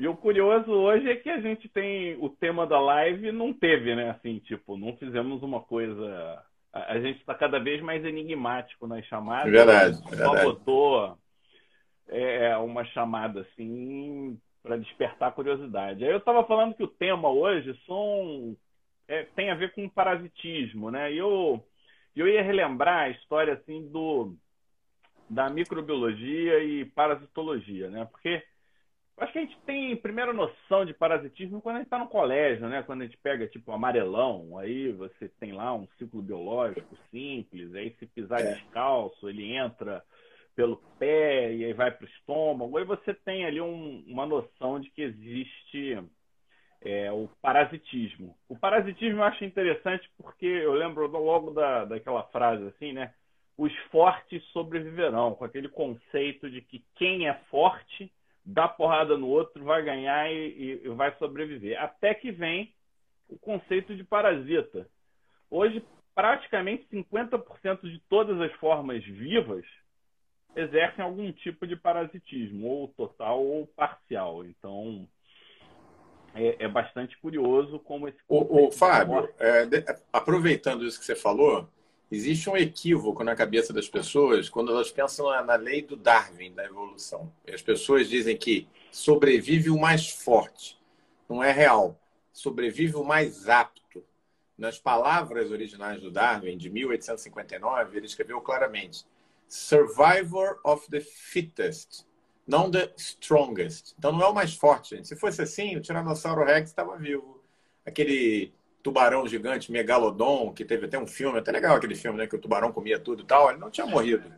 E o curioso hoje é que a gente tem o tema da live não teve, né? Assim, tipo, não fizemos uma coisa. A gente está cada vez mais enigmático nas chamadas. Verdade. Só verdade. botou é, uma chamada assim para despertar curiosidade. Aí eu estava falando que o tema hoje são, é, tem a ver com parasitismo, né? E eu, eu ia relembrar a história assim do da microbiologia e parasitologia, né? Porque acho que a gente tem primeira noção de parasitismo quando a gente está no colégio, né? Quando a gente pega tipo amarelão, aí você tem lá um ciclo biológico simples, aí se pisar é. descalço, ele entra pelo pé e aí vai para o estômago. Aí você tem ali um, uma noção de que existe é, o parasitismo. O parasitismo eu acho interessante porque eu lembro logo da, daquela frase assim, né? Os fortes sobreviverão, com aquele conceito de que quem é forte dá porrada no outro, vai ganhar e, e vai sobreviver. Até que vem o conceito de parasita. Hoje, praticamente 50% de todas as formas vivas exercem algum tipo de parasitismo, ou total ou parcial. Então, é, é bastante curioso como esse. O, o Fábio, é, aproveitando isso que você falou, existe um equívoco na cabeça das pessoas quando elas pensam na, lei do Darwin, da evolução. As pessoas dizem que sobrevive o mais forte. Não é real. Sobrevive o mais apto. Nas palavras originais do Darwin, de 1859, ele escreveu claramente survivor of the fittest, não the strongest. Então não é o mais forte, gente. Se fosse assim, o Tiranossauro Rex estava vivo. Aquele tubarão gigante, megalodon, que teve até um filme, até legal aquele filme, né? Que o tubarão comia tudo e tal, ele não tinha morrido.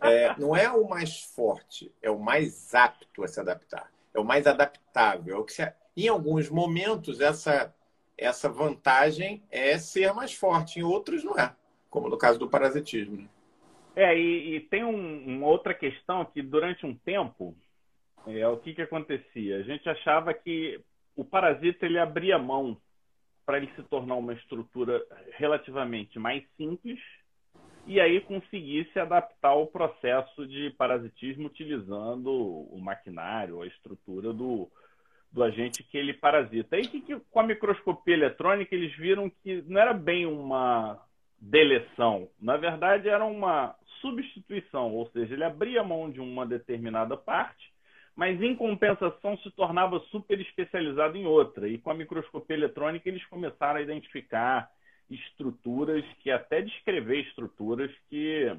É, não é o mais forte, é o mais apto a se adaptar. É o mais adaptável. É o que se... Em alguns momentos, essa, essa vantagem é ser mais forte, em outros não é. Como no caso do parasitismo. Né? É, e, e tem um, uma outra questão que durante um tempo, é, o que, que acontecia? A gente achava que o parasita ele abria mão para ele se tornar uma estrutura relativamente mais simples e aí conseguir se adaptar ao processo de parasitismo utilizando o maquinário, a estrutura do, do agente que ele parasita. Aí que, que, com a microscopia eletrônica eles viram que não era bem uma deleção, na verdade era uma substituição, ou seja, ele abria mão de uma determinada parte, mas em compensação se tornava super especializado em outra. E com a microscopia eletrônica eles começaram a identificar estruturas que até descrever estruturas que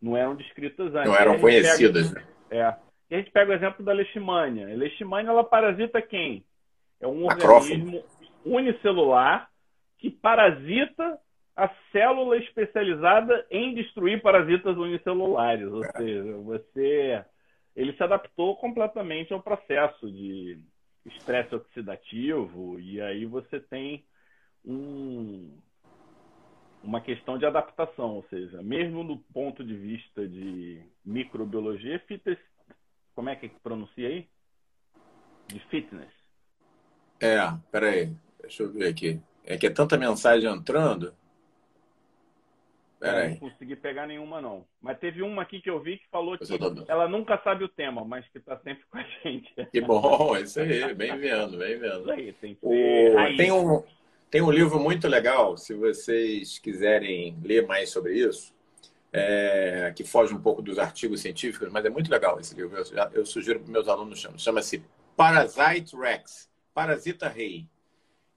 não eram descritas antes. Não eram conhecidas. Pega, é. E a gente pega o exemplo da leishmania. A leishmania ela parasita quem? É um organismo unicelular que parasita a célula especializada em destruir parasitas unicelulares. Ou é. seja, você ele se adaptou completamente ao processo de estresse oxidativo e aí você tem um, uma questão de adaptação, ou seja, mesmo do ponto de vista de microbiologia, fitness, como é que pronuncia aí? De fitness. É, peraí, deixa eu ver aqui. É que é tanta mensagem entrando Pera não consegui pegar nenhuma, não. Mas teve uma aqui que eu vi que falou que ela nunca sabe o tema, mas que está sempre com a gente. Que bom, isso aí, bem vendo, bem vendo. Isso aí, tem, o... tem, um, tem um livro muito legal, se vocês quiserem ler mais sobre isso, é, que foge um pouco dos artigos científicos, mas é muito legal esse livro. Eu, eu sugiro para meus alunos, chama-se Parasite Rex, Parasita Rei.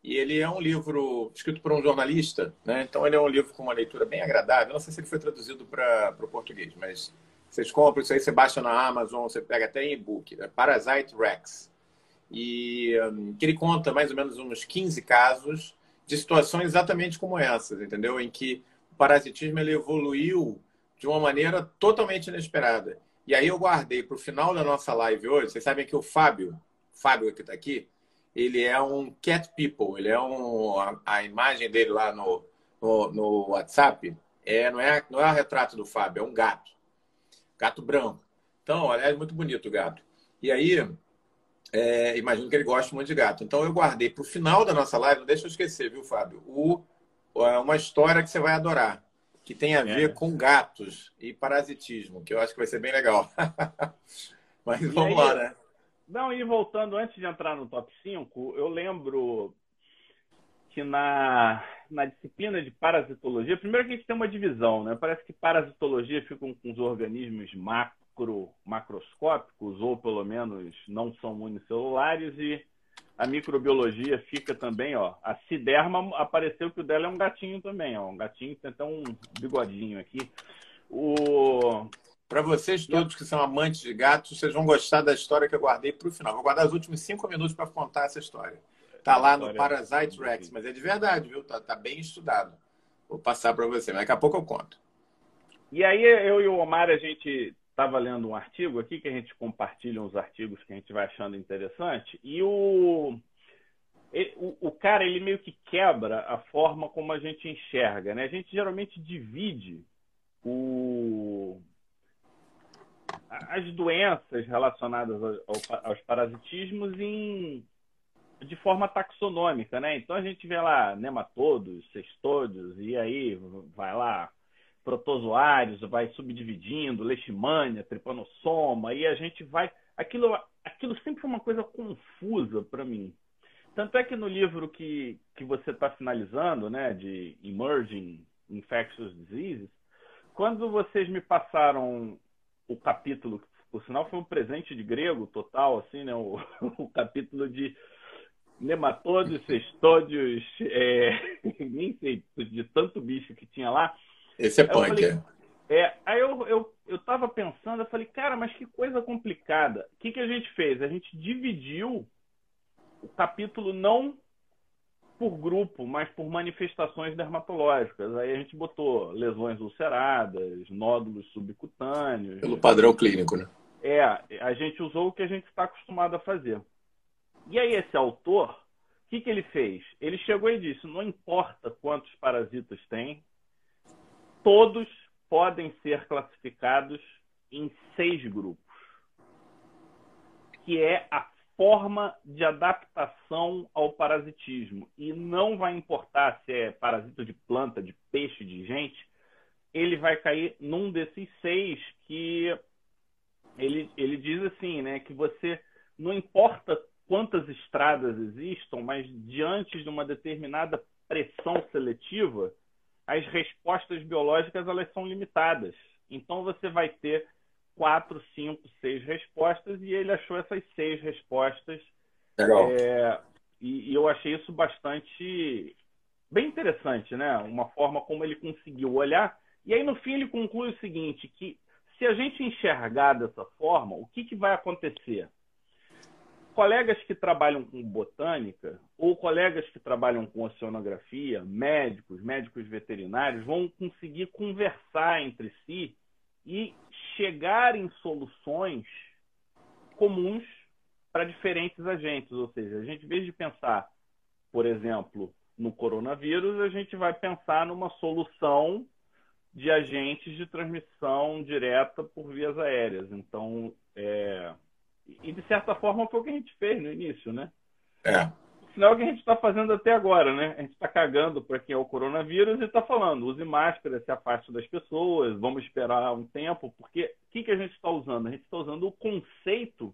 E ele é um livro escrito por um jornalista, né? Então ele é um livro com uma leitura bem agradável. Não sei se ele foi traduzido para o português, mas vocês compram isso aí, você baixa na Amazon, você pega até em e-book, é Parasite Rex. E um, que ele conta mais ou menos uns 15 casos de situações exatamente como essas, entendeu? Em que o parasitismo ele evoluiu de uma maneira totalmente inesperada. E aí eu guardei para o final da nossa live hoje. Vocês sabem que o Fábio, Fábio que está aqui, ele é um cat people, ele é um a, a imagem dele lá no, no, no, WhatsApp é não é não é o retrato do Fábio, é um gato, gato branco. Então, aliás, muito bonito o gato. E aí, é, imagino que ele gosta muito de gato. Então, eu guardei para o final da nossa live, não deixa eu esquecer, viu, Fábio? O, uma história que você vai adorar, que tem a é. ver é. com gatos e parasitismo, que eu acho que vai ser bem legal. Mas e vamos aí, lá, né? Não, e voltando, antes de entrar no top 5, eu lembro que na, na disciplina de parasitologia, primeiro que a gente tem uma divisão, né? Parece que parasitologia fica com os organismos macro, macroscópicos, ou pelo menos não são unicelulares, e a microbiologia fica também, ó. A Siderma apareceu que o dela é um gatinho também, ó. Um gatinho tem até um bigodinho aqui. O... Para vocês todos que são amantes de gatos, vocês vão gostar da história que eu guardei para o final. Vou guardar os últimos cinco minutos para contar essa história. Tá lá no Parasite Rex, mas é de verdade, viu? Tá, tá bem estudado. Vou passar para você, mas daqui a pouco eu conto. E aí eu e o Omar, a gente estava lendo um artigo aqui, que a gente compartilha uns artigos que a gente vai achando interessante, e o, o, o, cara, ele meio que quebra a forma como a gente enxerga, né? A gente geralmente divide o, as doenças relacionadas ao, aos parasitismos em, de forma taxonômica, né? Então a gente vê lá nematodos, cestódios, e aí vai lá protozoários, vai subdividindo, leishmania, tripanossoma, e a gente vai. Aquilo, aquilo sempre foi uma coisa confusa para mim. Tanto é que no livro que, que você está finalizando, né, de Emerging Infectious Diseases, quando vocês me passaram o capítulo, por sinal foi um presente de grego total, assim, né, o, o capítulo de nematodos, cestódios, é, nem sei, de tanto bicho que tinha lá, esse é punk, falei, é. é. Aí eu, eu, eu tava pensando, eu falei, cara, mas que coisa complicada. O que, que a gente fez? A gente dividiu o capítulo não por grupo, mas por manifestações dermatológicas. Aí a gente botou lesões ulceradas, nódulos subcutâneos. Pelo padrão clínico, né? É, a gente usou o que a gente está acostumado a fazer. E aí esse autor, o que, que ele fez? Ele chegou e disse, não importa quantos parasitas tem, todos podem ser classificados em seis grupos, que é a forma de adaptação ao parasitismo. E não vai importar se é parasita de planta, de peixe, de gente, ele vai cair num desses seis que ele, ele diz assim, né, que você não importa quantas estradas existam, mas diante de uma determinada pressão seletiva, as respostas biológicas elas são limitadas. Então você vai ter quatro, cinco, seis respostas e ele achou essas seis respostas. Legal. É, e, e, eu achei isso bastante bem interessante, né? Uma forma como ele conseguiu olhar. E aí no fim ele conclui o seguinte, que se a gente enxergar dessa forma, o que, que vai acontecer? colegas que trabalham com botânica ou colegas que trabalham com oceanografia, médicos, médicos veterinários, vão conseguir conversar entre si e chegar em soluções comuns para diferentes agentes. Ou seja, a gente, em vez de pensar, por exemplo, no coronavírus, a gente vai pensar numa solução de agentes de transmissão direta por vias aéreas. Então, é, e, de certa forma, foi o que a gente fez no início, né? É. É o que a gente está fazendo até agora, né? A gente está cagando para quem é o coronavírus e está falando, use máscara, se afaste das pessoas, vamos esperar um tempo, porque o que, que a gente está usando? A gente está usando o conceito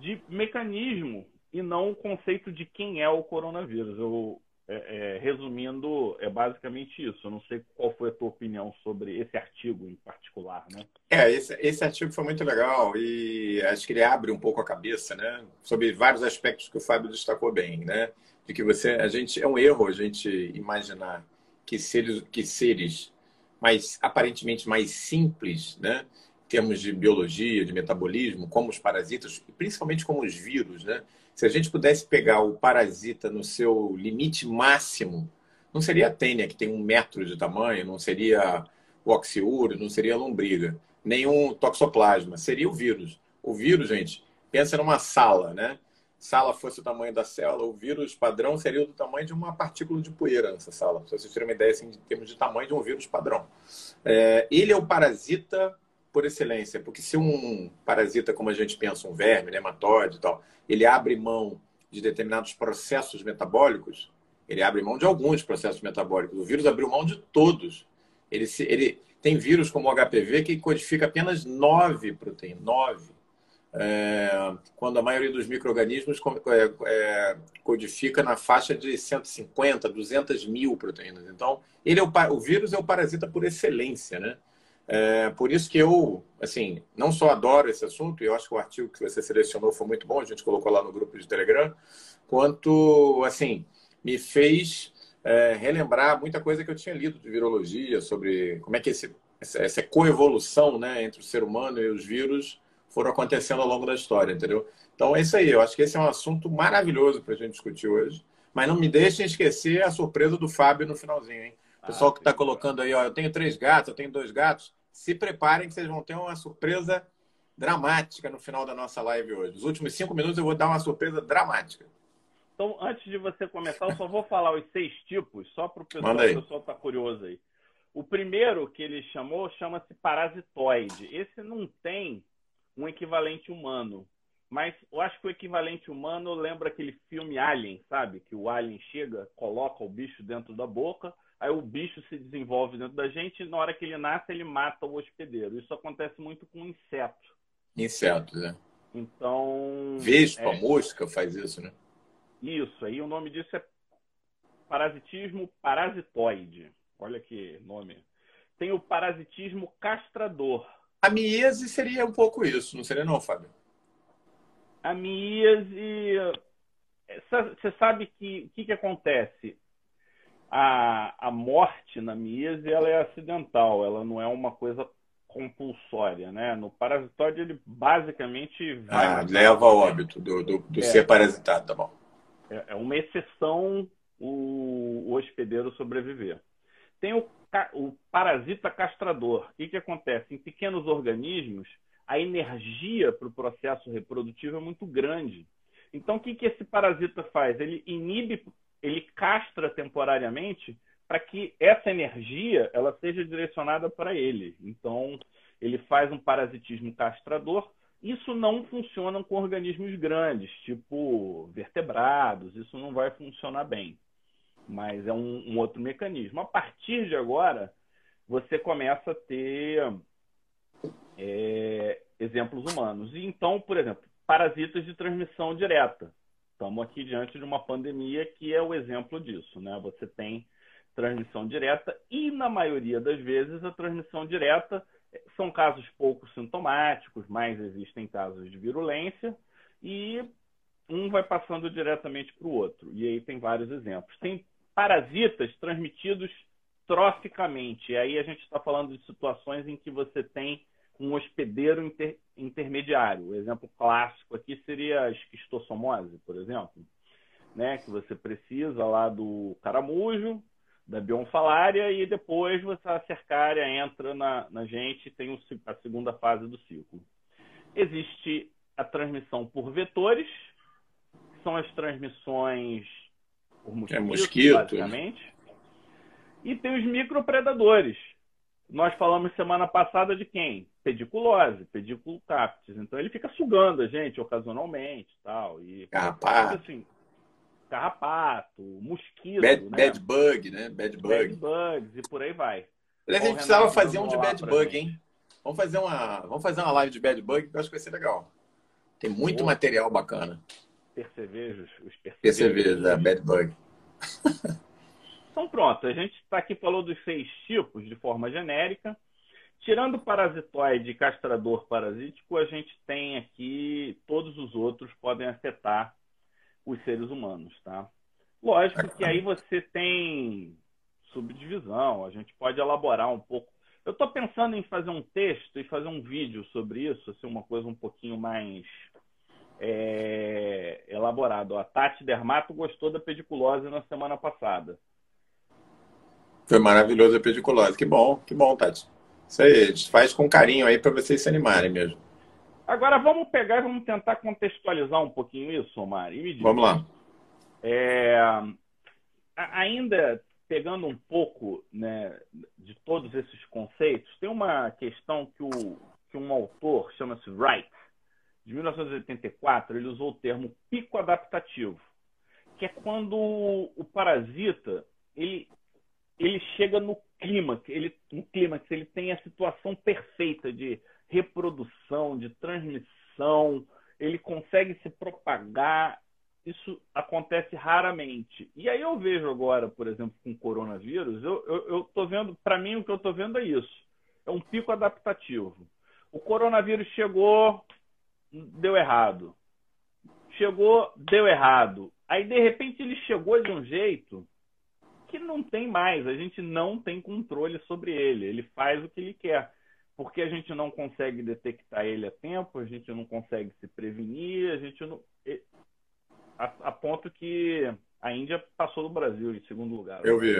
de mecanismo e não o conceito de quem é o coronavírus. Eu, é, é, resumindo, é basicamente isso. Eu não sei qual foi a tua opinião sobre esse artigo em particular, né? É, esse, esse artigo foi muito legal e acho que ele abre um pouco a cabeça, né? Sobre vários aspectos que o Fábio destacou bem, né? De que você, a gente, é um erro a gente imaginar que seres, que seres mais, aparentemente mais simples, né? Em termos de biologia, de metabolismo, como os parasitas, principalmente como os vírus, né? Se a gente pudesse pegar o parasita no seu limite máximo, não seria a tênia, que tem um metro de tamanho, não seria o oxiúrio, não seria a lombriga, nenhum toxoplasma, seria o vírus. O vírus, gente, pensa numa sala, né? Sala fosse o tamanho da célula, o vírus padrão seria do tamanho de uma partícula de poeira nessa sala. Se vocês terem uma ideia, assim, em termos de tamanho de um vírus padrão. É, ele é o parasita por excelência, porque se um parasita, como a gente pensa, um verme, nematóide e tal, ele abre mão de determinados processos metabólicos, ele abre mão de alguns processos metabólicos. O vírus abriu mão de todos. Ele, se, ele tem vírus como o HPV que codifica apenas nove proteínas, nove. é, quando a maioria dos micro-organismos é, é, codifica na faixa de 150, 200 mil proteínas. Então, ele é o, o vírus é o parasita por excelência, né? É, por isso que eu, assim, não só adoro esse assunto, e eu acho que o artigo que você selecionou foi muito bom, a gente colocou lá no grupo de Telegram, quanto, assim, me fez é, relembrar muita coisa que eu tinha lido de virologia, sobre como é que esse, essa, essa coevolução né, entre o ser humano e os vírus foram acontecendo ao longo da história, entendeu? Então é isso aí, eu acho que esse é um assunto maravilhoso para a gente discutir hoje. Mas não me deixem esquecer a surpresa do Fábio no finalzinho, hein? O pessoal ah, que está colocando aí, ó, eu tenho três gatos, eu tenho dois gatos. Se preparem que vocês vão ter uma surpresa dramática no final da nossa live hoje. Nos últimos cinco minutos eu vou dar uma surpresa dramática. Então, antes de você começar, eu só vou falar os seis tipos, só para o pessoal, o pessoal tá curioso aí. O primeiro que ele chamou chama-se parasitoide. Esse não tem um equivalente humano. Mas eu acho que o equivalente humano lembra aquele filme Alien, sabe? Que o alien chega, coloca o bicho dentro da boca, aí o bicho se desenvolve dentro da gente e na hora que ele nasce ele mata o hospedeiro. Isso acontece muito com inseto. Insetos, né? Então. Vespa, é... mosca faz isso, né? Isso, aí o nome disso é parasitismo parasitoide. Olha que nome. Tem o parasitismo castrador. A miese seria um pouco isso, não seria não, Fábio? A miese... Você sabe que o que, que acontece? A, a morte na miese ela é acidental, ela não é uma coisa compulsória, né? No parasitóide ele basicamente vai... Ah, leva ao óbito do, do, do é, ser parasitado, tá bom. É, é uma exceção o, o hospedeiro sobreviver. Tem o o parasita castrador. O que, que acontece? Em pequenos organismos, a energia para o processo reprodutivo é muito grande. Então, o que, que esse parasita faz? Ele inibe, ele castra temporariamente para que essa energia ela seja direcionada para ele. Então, ele faz um parasitismo castrador. Isso não funciona com organismos grandes, tipo vertebrados. Isso não vai funcionar bem mas é um, um outro mecanismo. A partir de agora, você começa a ter é, exemplos humanos. E então, por exemplo, parasitas de transmissão direta. Estamos aqui diante de uma pandemia que é o exemplo disso. Né? Você tem transmissão direta e, na maioria das vezes, a transmissão direta são casos pouco sintomáticos, mas existem casos de virulência e um vai passando diretamente para o outro. E aí tem vários exemplos. Tem parasitas transmitidos troficamente. E aí a gente está falando de situações em que você tem um hospedeiro intermediário. O exemplo clássico aqui seria a esquistossomose, por exemplo, né? que você precisa lá do caramujo, da bionfalária, e depois você, a cercária entra na, na gente e tem o, a segunda fase do ciclo. Existe a transmissão por vetores, que são as transmissões por mosquitos, é mosquito. basicamente. E tem os micropredadores. Nós falamos semana passada de quem? Pediculose, pediculo captis. Então ele fica sugando a gente ocasionalmente tal. E carrapato. Assim, carrapato, mosquito. Bad, né? bad bug, né? Bad bug. Bad bugs e por aí vai. Aliás, a gente precisava fazer um de bad bug, hein? Vamos fazer, uma, vamos fazer uma live de bad bug que eu acho que vai ser legal. Tem muito material bacana percevejos, os percevejos. Percevejos, é, bad bug. então pronto, a gente está aqui falou dos seis tipos de forma genérica. Tirando parasitoide e castrador parasítico, a gente tem aqui todos os outros podem afetar os seres humanos, tá? Lógico que aí você tem subdivisão, a gente pode elaborar um pouco. Eu estou pensando em fazer um texto e fazer um vídeo sobre isso, assim, uma coisa um pouquinho mais é, elaborado. A Tati Dermato gostou da pediculose na semana passada. Foi maravilhoso a pediculose. Que bom, que bom, Tati. Isso aí, a gente faz com carinho aí para vocês se animarem mesmo. Agora vamos pegar e vamos tentar contextualizar um pouquinho isso, Omar. vamos lá. É, ainda pegando um pouco né, de todos esses conceitos, tem uma questão que, o, que um autor chama-se Wright, de 1984, ele usou o termo pico adaptativo, que é quando o parasita ele, ele chega no clímax, ele, no clímax, ele tem a situação perfeita de reprodução, de transmissão, ele consegue se propagar. Isso acontece raramente. E aí eu vejo agora, por exemplo, com o coronavírus, eu estou vendo, para mim, o que eu estou vendo é isso. É um pico adaptativo. O coronavírus chegou, deu errado. Chegou, deu errado. Aí, de repente, ele chegou de um jeito que não tem mais. A gente não tem controle sobre ele. Ele faz o que ele quer. Porque a gente não consegue detectar ele a tempo, a gente não consegue se prevenir, a gente não. A, a ponto que a Índia passou do Brasil em segundo lugar. Eu vi.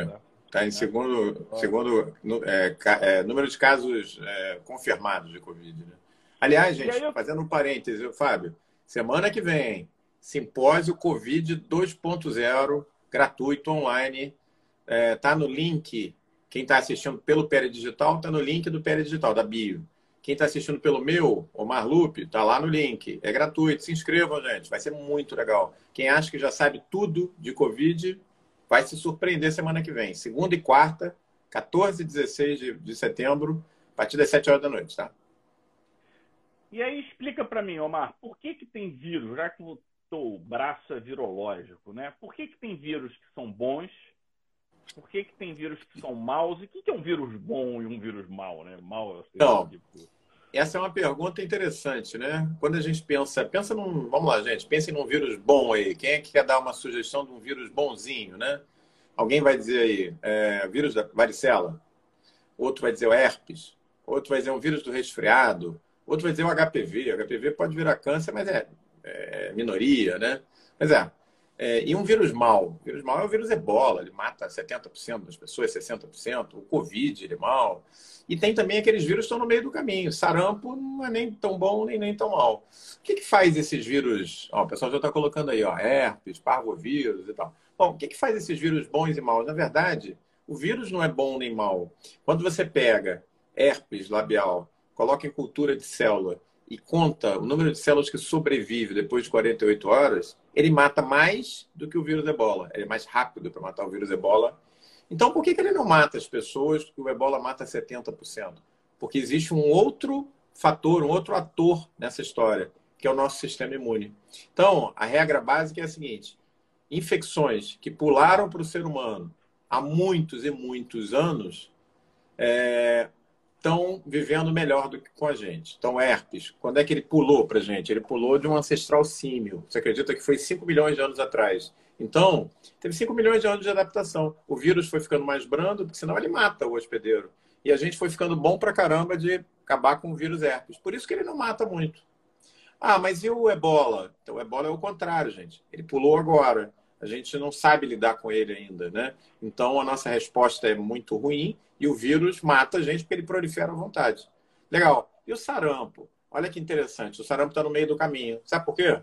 Está em segundo, segundo é, é, número de casos é, confirmados de Covid. Né? Aliás, gente, eu... fazendo um parêntese, Fábio, semana que vem, simpósio Covid 2.0, gratuito, online. É, no link. Quem está assistindo pelo Pere Digital, está no link do Pere Digital, da bio. Quem está assistindo pelo meu, o Marlupe, está lá no link. É gratuito. Se inscrevam, gente. Vai ser muito legal. Quem acha que já sabe tudo de Covid, vai se surpreender semana que vem. Segunda e quarta, 14 e 16 de, de setembro, a partir das 7 horas da noite, tá? E aí explica para mim, Omar, por que, que tem vírus, já que o teu braço é virológico, né? Por que, que tem vírus que são bons? Por que, que tem vírus que são maus? E o que, que é um vírus bom e um vírus mau, né? Mal é Não, tipo... essa é uma pergunta interessante, né? Quando a gente pensa, pensa num, vamos lá, gente, pense num vírus bom aí. Quem é que quer dar uma sugestão de um vírus bonzinho, né? Alguém vai dizer aí, é, vírus da varicela, outro vai dizer o herpes, outro vai dizer um vírus do resfriado, Outro vai dizer o HPV. O HPV pode virar câncer, mas é, é minoria, né? Mas é. É. E um vírus mal. O vírus mal é o vírus ebola. Ele mata 70% das pessoas, 60%. O Covid, ele é mal. E tem também aqueles vírus que estão no meio do caminho. Sarampo não é nem tão bom, nem, nem tão mal. O que, que faz esses vírus... Ó, o pessoal já está colocando aí, ó, herpes, parvovírus e tal. Bom, o que, que faz esses vírus bons e maus? Na verdade, o vírus não é bom nem mal. Quando você pega herpes labial coloca em cultura de célula e conta o número de células que sobrevive depois de 48 horas, ele mata mais do que o vírus ebola. Ele é mais rápido para matar o vírus ebola. Então, por que, que ele não mata as pessoas que o ebola mata 70%? Porque existe um outro fator, um outro ator nessa história, que é o nosso sistema imune. Então, a regra básica é a seguinte: infecções que pularam para o ser humano há muitos e muitos anos, é, estão vivendo melhor do que com a gente. Então, herpes, quando é que ele pulou para a gente? Ele pulou de um ancestral símio. Você acredita que foi 5 milhões de anos atrás? Então, teve 5 milhões de anos de adaptação. O vírus foi ficando mais brando, porque senão ele mata o hospedeiro. E a gente foi ficando bom para caramba de acabar com o vírus herpes. Por isso que ele não mata muito. Ah, mas e o ebola? Então, o ebola é o contrário, gente. Ele pulou agora. A gente não sabe lidar com ele ainda, né? Então, a nossa resposta é muito ruim e o vírus mata a gente porque ele prolifera à vontade. Legal. E o sarampo? Olha que interessante. O sarampo está no meio do caminho. Sabe por quê?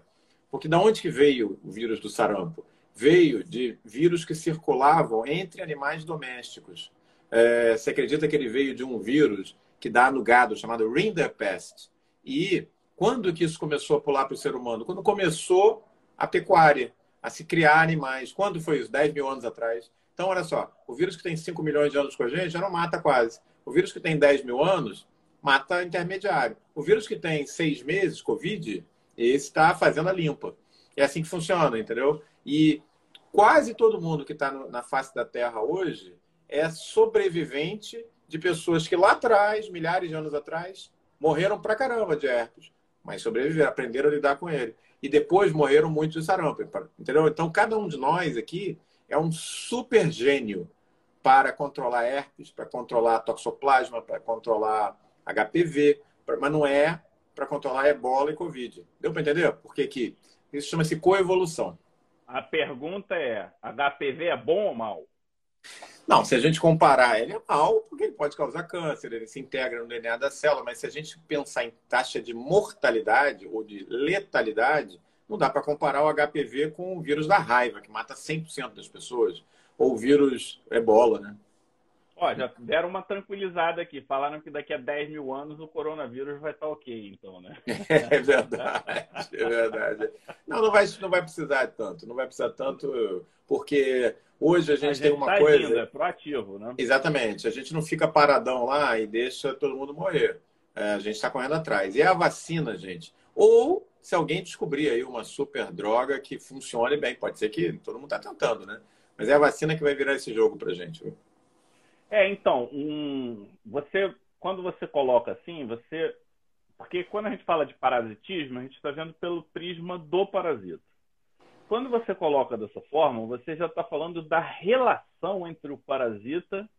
Porque da onde que veio o vírus do sarampo? Veio de vírus que circulavam entre animais domésticos. É, você acredita que ele veio de um vírus que dá no gado chamado Rinderpest? E quando que isso começou a pular para o ser humano? Quando começou a pecuária, a se criar animais. Quando foi isso? 10 mil anos atrás. Então, olha só, o vírus que tem 5 milhões de anos com a gente já não mata quase. O vírus que tem 10 mil anos mata intermediário. O vírus que tem seis meses, Covid, esse está fazendo a limpa. É assim que funciona, entendeu? E quase todo mundo que está na face da Terra hoje é sobrevivente de pessoas que lá atrás, milhares de anos atrás, morreram pra caramba de herpes, mas sobreviveram, aprenderam a lidar com ele. E depois morreram muitos de sarampo, entendeu? Então, cada um de nós aqui é um super gênio para controlar herpes, para controlar toxoplasma, para controlar HPV, mas não é para controlar ebola e covid. Deu para entender? Porque que isso chama-se coevolução. A pergunta é: HPV é bom ou mal? Não, se a gente comparar, ele é mal, porque ele pode causar câncer, ele se integra no DNA da célula, mas se a gente pensar em taxa de mortalidade ou de letalidade, não dá para comparar o HPV com o vírus da raiva, que mata 100% das pessoas, ou o vírus ebola, né? Ó, já deram uma tranquilizada aqui. Falaram que daqui a 10 mil anos o coronavírus vai estar tá ok, então, né? É verdade, é verdade. Não, não vai, não vai precisar tanto, não vai precisar tanto, porque hoje a gente, a gente tem uma tá coisa. Indo, é proativo, né? Exatamente. A gente não fica paradão lá e deixa todo mundo morrer. É, a gente está correndo atrás. E a vacina, gente. Ou se alguém descobrir aí uma super droga que funcione bem, pode ser que todo mundo está tentando, né? Mas é a vacina que vai virar esse jogo para gente. Viu? É, então, um, você, quando você coloca assim, você, porque quando a gente fala de parasitismo, a gente está vendo pelo prisma do parasita. Quando você coloca dessa forma, você já está falando da relação entre o parasita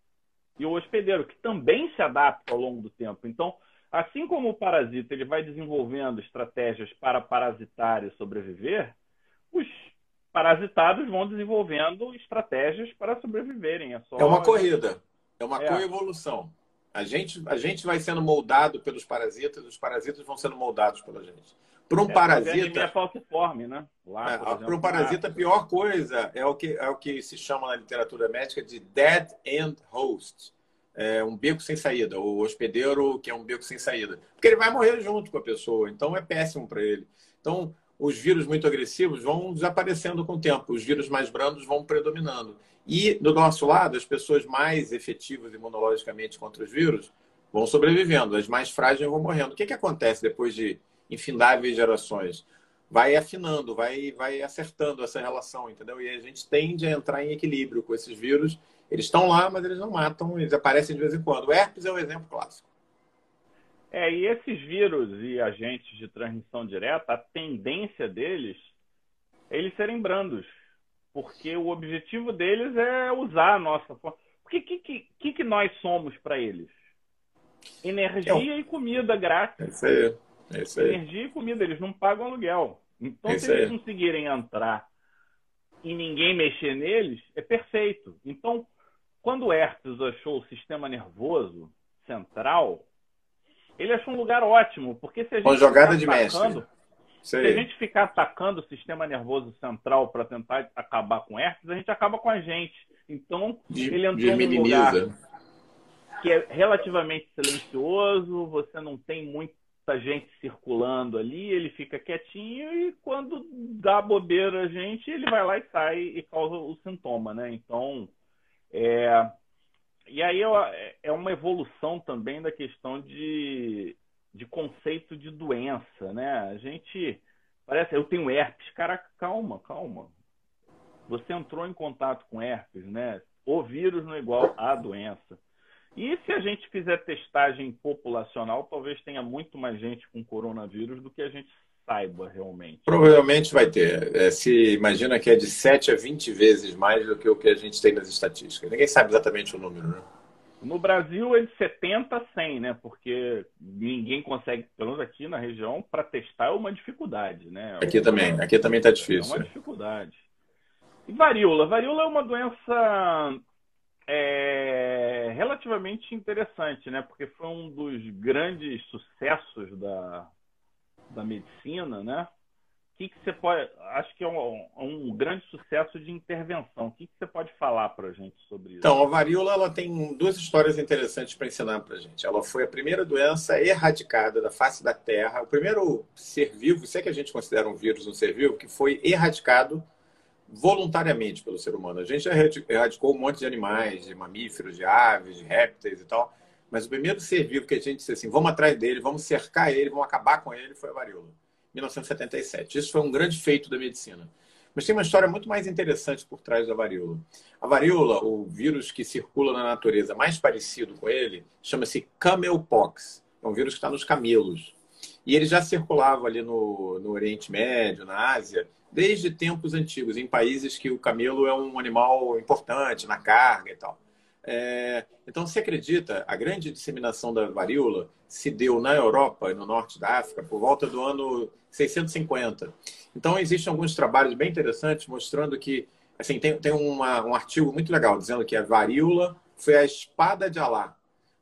e o hospedeiro, que também se adapta ao longo do tempo. Então, assim como o parasita ele vai desenvolvendo estratégias para parasitar e sobreviver, os parasitados vão desenvolvendo estratégias para sobreviverem. É, só... é uma corrida, é uma é. coevolução. A gente, a gente vai sendo moldado pelos parasitas, os parasitas vão sendo moldados pela gente. Para um é, parasita. É falciforme, né? Lá, é, Para um parasita, a pior coisa é o, que, é o que se chama na literatura médica de dead end host. É um beco sem saída, o hospedeiro que é um beco sem saída. Porque ele vai morrer junto com a pessoa, então é péssimo para ele. Então, os vírus muito agressivos vão desaparecendo com o tempo, os vírus mais brandos vão predominando. E, do nosso lado, as pessoas mais efetivas imunologicamente contra os vírus vão sobrevivendo, as mais frágeis vão morrendo. O que, que acontece depois de infindáveis gerações? Vai afinando, vai, vai acertando essa relação, entendeu? E a gente tende a entrar em equilíbrio com esses vírus. Eles estão lá, mas eles não matam, eles aparecem de vez em quando. O herpes é um exemplo clássico. É, e esses vírus e agentes de transmissão direta, a tendência deles é eles serem brandos porque o objetivo deles é usar a nossa força. O que, que, que, nós somos para eles? Energia é. e comida grátis. É isso aí. É isso aí. Energia e comida, eles não pagam aluguel. Então, é se eles conseguirem entrar e ninguém mexer neles, é perfeito. Então, quando o Herpes achou o sistema nervoso central, ele achou um lugar ótimo, porque se a gente. Jogada de mestre. Se a gente ficar atacando o sistema nervoso central para tentar acabar com herpes, a gente acaba com a gente. Então, de, ele entrou num lugar que é relativamente silencioso, você não tem muita gente circulando ali, ele fica quietinho e quando dá bobeira a gente, ele vai lá e sai e causa o sintoma, né? Então, é... E aí é uma evolução também da questão de de conceito de doença, né? A gente parece, eu tenho herpes, cara, calma, calma. Você entrou em contato com herpes, né? O vírus não é igual à doença. E se a gente fizer testagem populacional, talvez tenha muito mais gente com coronavírus do que a gente saiba realmente. Provavelmente vai ter. É, se imagina que é de 7 a 20 vezes mais do que o que a gente tem nas estatísticas. Ninguém sabe exatamente o número, né? No Brasil é de 70 a 100, né? Porque ninguém consegue, pelo menos aqui na região, para testar é uma dificuldade, né? Aqui também, aqui também está difícil. É uma dificuldade. E varíola? Varíola é uma doença é, relativamente interessante, né? Porque foi um dos grandes sucessos da, da medicina, né? que, que você pode. Acho que é um, um grande sucesso de intervenção. O que, que você pode falar para a gente sobre isso? Então, a varíola ela tem duas histórias interessantes para ensinar para a gente. Ela foi a primeira doença erradicada da face da Terra, o primeiro ser vivo, se é que a gente considera um vírus um ser vivo, que foi erradicado voluntariamente pelo ser humano. A gente já erradicou um monte de animais, de mamíferos, de aves, de répteis e tal. Mas o primeiro ser vivo que a gente disse assim, vamos atrás dele, vamos cercar ele, vamos acabar com ele, foi a varíola. 1977. Isso foi um grande feito da medicina. Mas tem uma história muito mais interessante por trás da varíola. A varíola, o vírus que circula na natureza mais parecido com ele, chama-se camelpox. É um vírus que está nos camelos. E ele já circulava ali no, no Oriente Médio, na Ásia, desde tempos antigos, em países que o camelo é um animal importante na carga e tal. É, então, se acredita, a grande disseminação da varíola se deu na Europa e no norte da África por volta do ano 650. Então, existem alguns trabalhos bem interessantes mostrando que, assim, tem, tem uma, um artigo muito legal dizendo que a varíola foi a espada de Alá,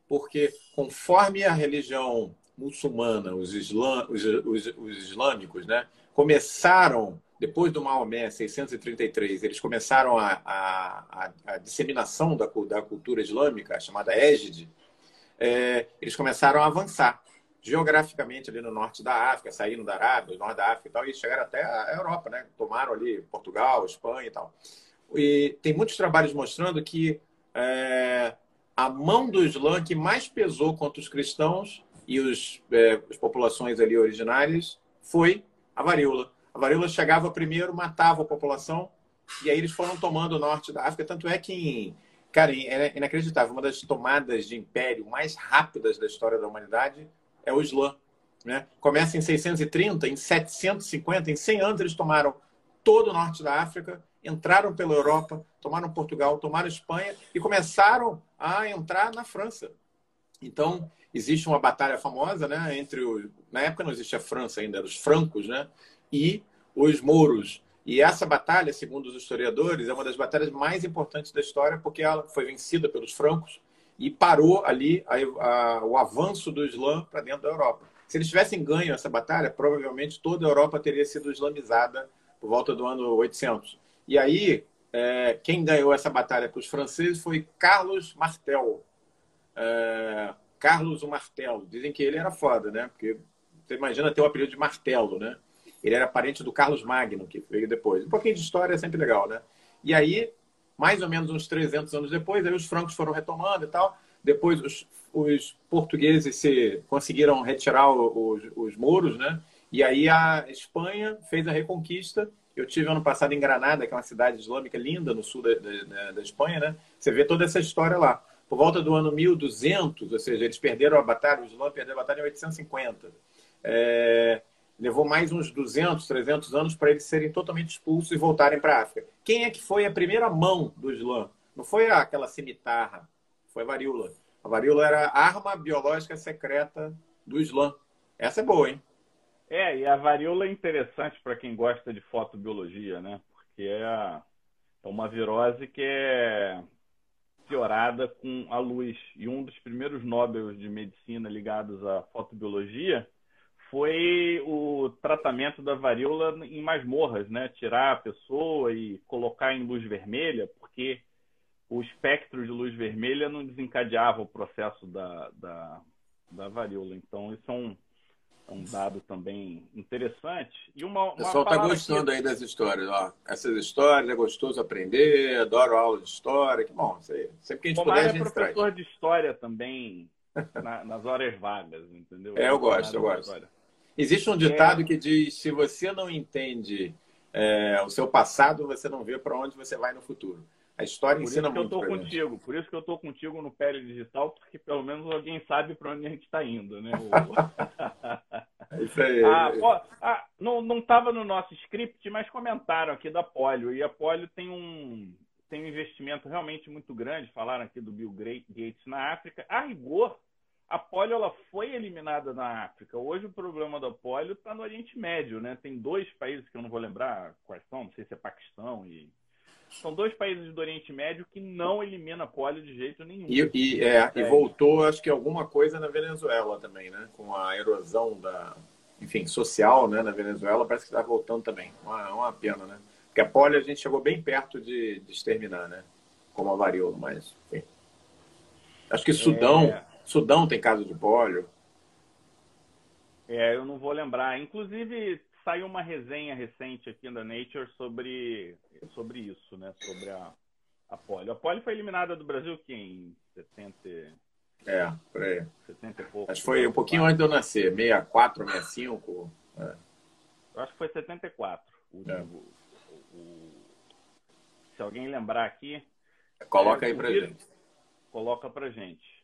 porque conforme a religião muçulmana, os, islam, os, os, os islâmicos, né, começaram depois do Maomé, 633, eles começaram a, a, a disseminação da, da, cultura islâmica, chamada Égide, é, eles começaram a avançar geograficamente ali no norte da África, saindo da Arábia, norte da África e tal, e chegaram até a Europa, né? Tomaram ali Portugal, Espanha e tal. E tem muitos trabalhos mostrando que é, a mão do Islã que mais pesou contra os cristãos e os, é, as populações ali originárias foi a varíola. A varíola chegava primeiro, matava a população, e aí eles foram tomando o norte da África. Tanto é que, cara, é inacreditável. Uma das tomadas de império mais rápidas da história da humanidade é o Islã. Né? Começa em 630, em 750, em 100 anos eles tomaram todo o norte da África, entraram pela Europa, tomaram Portugal, tomaram Espanha e começaram a entrar na França. Então, existe uma batalha famosa né, entre os. Na época não existia França ainda, eram os francos né, e os mouros. E essa batalha, segundo os historiadores, é uma das batalhas mais importantes da história, porque ela foi vencida pelos francos e parou ali a, a, o avanço do Islã para dentro da Europa. Se eles tivessem ganho essa batalha, provavelmente toda a Europa teria sido islamizada por volta do ano 800. E aí, é, quem ganhou essa batalha para os franceses foi Carlos Martel. É, Carlos o Martelo. Dizem que ele era foda, né? Porque você imagina ter o apelido de Martelo, né? Ele era parente do Carlos Magno, que veio depois. Um pouquinho de história é sempre legal, né? E aí, mais ou menos uns 300 anos depois, aí os francos foram retomando e tal. Depois os, os portugueses se conseguiram retirar os, os muros, né? E aí a Espanha fez a reconquista. Eu tive ano passado em Granada, que é uma cidade islâmica linda no sul da, da, da Espanha, né? Você vê toda essa história lá. Por volta do ano 1200, ou seja, eles perderam a batalha, o Islã perdeu a batalha em 850. É, levou mais uns 200, 300 anos para eles serem totalmente expulsos e voltarem para a África. Quem é que foi a primeira mão do Islã? Não foi aquela cimitarra, foi a varíola. A varíola era a arma biológica secreta do Islã. Essa é boa, hein? É, e a varíola é interessante para quem gosta de fotobiologia, né? Porque é, é uma virose que é piorada com a luz. E um dos primeiros Nobel de medicina ligados à fotobiologia foi o tratamento da varíola em masmorras, né? Tirar a pessoa e colocar em luz vermelha, porque o espectro de luz vermelha não desencadeava o processo da, da, da varíola. Então, isso é um, é um dado também interessante. E uma, uma o pessoal está gostando que... aí das histórias. Ó. Essas histórias é gostoso aprender, adoro aula de história. Que bom. Sempre que a gente Tomara puder, a gente é professor traz. de história também na, nas horas vagas, entendeu? É, eu gosto, eu gosto. Existe um ditado é... que diz: se você não entende é, o seu passado, você não vê para onde você vai no futuro. A história por ensina muito. Por isso que eu estou contigo. Por isso que eu estou contigo no Pele Digital, porque pelo menos alguém sabe para onde a gente está indo, né? É isso aí. Ah, ah, não estava no nosso script, mas comentaram aqui da Polio. E a Polio tem um, tem um investimento realmente muito grande. Falaram aqui do Bill Gates na África. A rigor, a polio ela foi eliminada na África. Hoje o problema da polio está no Oriente Médio, né? Tem dois países que eu não vou lembrar quais são, não sei se é Paquistão e são dois países do Oriente Médio que não elimina polio de jeito nenhum. E, e, é, e voltou, acho que alguma coisa na Venezuela também, né? Com a erosão da, enfim, social, né? Na Venezuela parece que está voltando também. Uma, uma pena, né? Porque a polio a gente chegou bem perto de, de exterminar, né? Como a varíola, mas enfim. Acho que Sudão, é... Sudão tem caso de polio. É, eu não vou lembrar. Inclusive, saiu uma resenha recente aqui na Nature sobre, sobre isso, né? Sobre a, a polio. A polio foi eliminada do Brasil que em 70... É, por aí. 70 e pouco. Acho que foi um pouquinho antes de eu nascer, 64, 65. É. Eu acho que foi 74. O, é. o, o, se alguém lembrar aqui... Coloca é, aí pra gente. Coloca pra gente.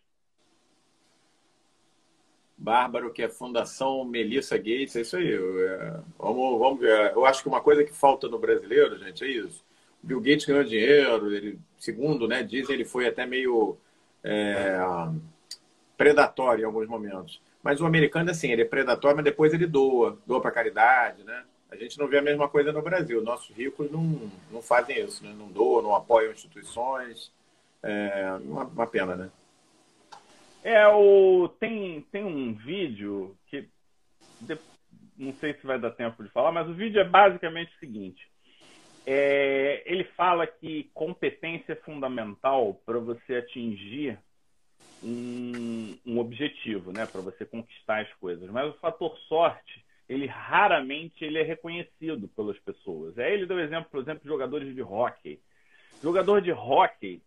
Bárbaro, que é Fundação Melissa Gates, é isso aí. É, vamos, vamos ver. Eu acho que uma coisa que falta no brasileiro, gente, é isso. O Bill Gates ganhou dinheiro, ele, segundo né, dizem, ele foi até meio é, predatório em alguns momentos. Mas o americano, assim, ele é predatório, mas depois ele doa, doa para caridade, né? A gente não vê a mesma coisa no Brasil. Nossos ricos não, não fazem isso, né? Não doam, não apoiam instituições. É uma, uma pena, né? É, o, tem, tem um vídeo que não sei se vai dar tempo de falar, mas o vídeo é basicamente o seguinte. É, ele fala que competência é fundamental para você atingir um, um objetivo, né? para você conquistar as coisas. Mas o fator sorte, ele raramente ele é reconhecido pelas pessoas. É ele deu exemplo, por exemplo, de jogadores de hockey. Jogador de hockey,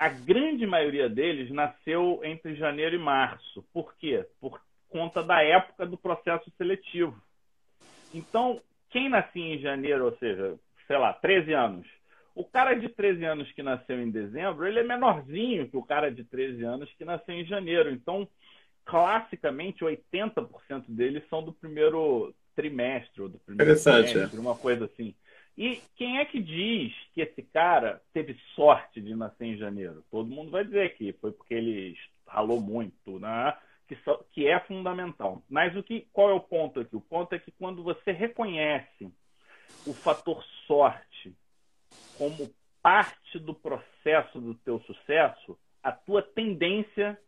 a grande maioria deles nasceu entre janeiro e março. Por quê? Por conta da época do processo seletivo. Então, quem nascia em janeiro, ou seja, sei lá, 13 anos, o cara de 13 anos que nasceu em dezembro, ele é menorzinho que o cara de 13 anos que nasceu em janeiro. Então, classicamente, 80% deles são do primeiro trimestre ou do primeiro trimestre, é. uma coisa assim. E quem é que diz que esse cara teve sorte de nascer em janeiro? Todo mundo vai dizer que foi porque ele ralou muito, né? Que, que é fundamental. Mas o que, qual é o ponto aqui? O ponto é que quando você reconhece o fator sorte como parte do processo do teu sucesso, a tua tendência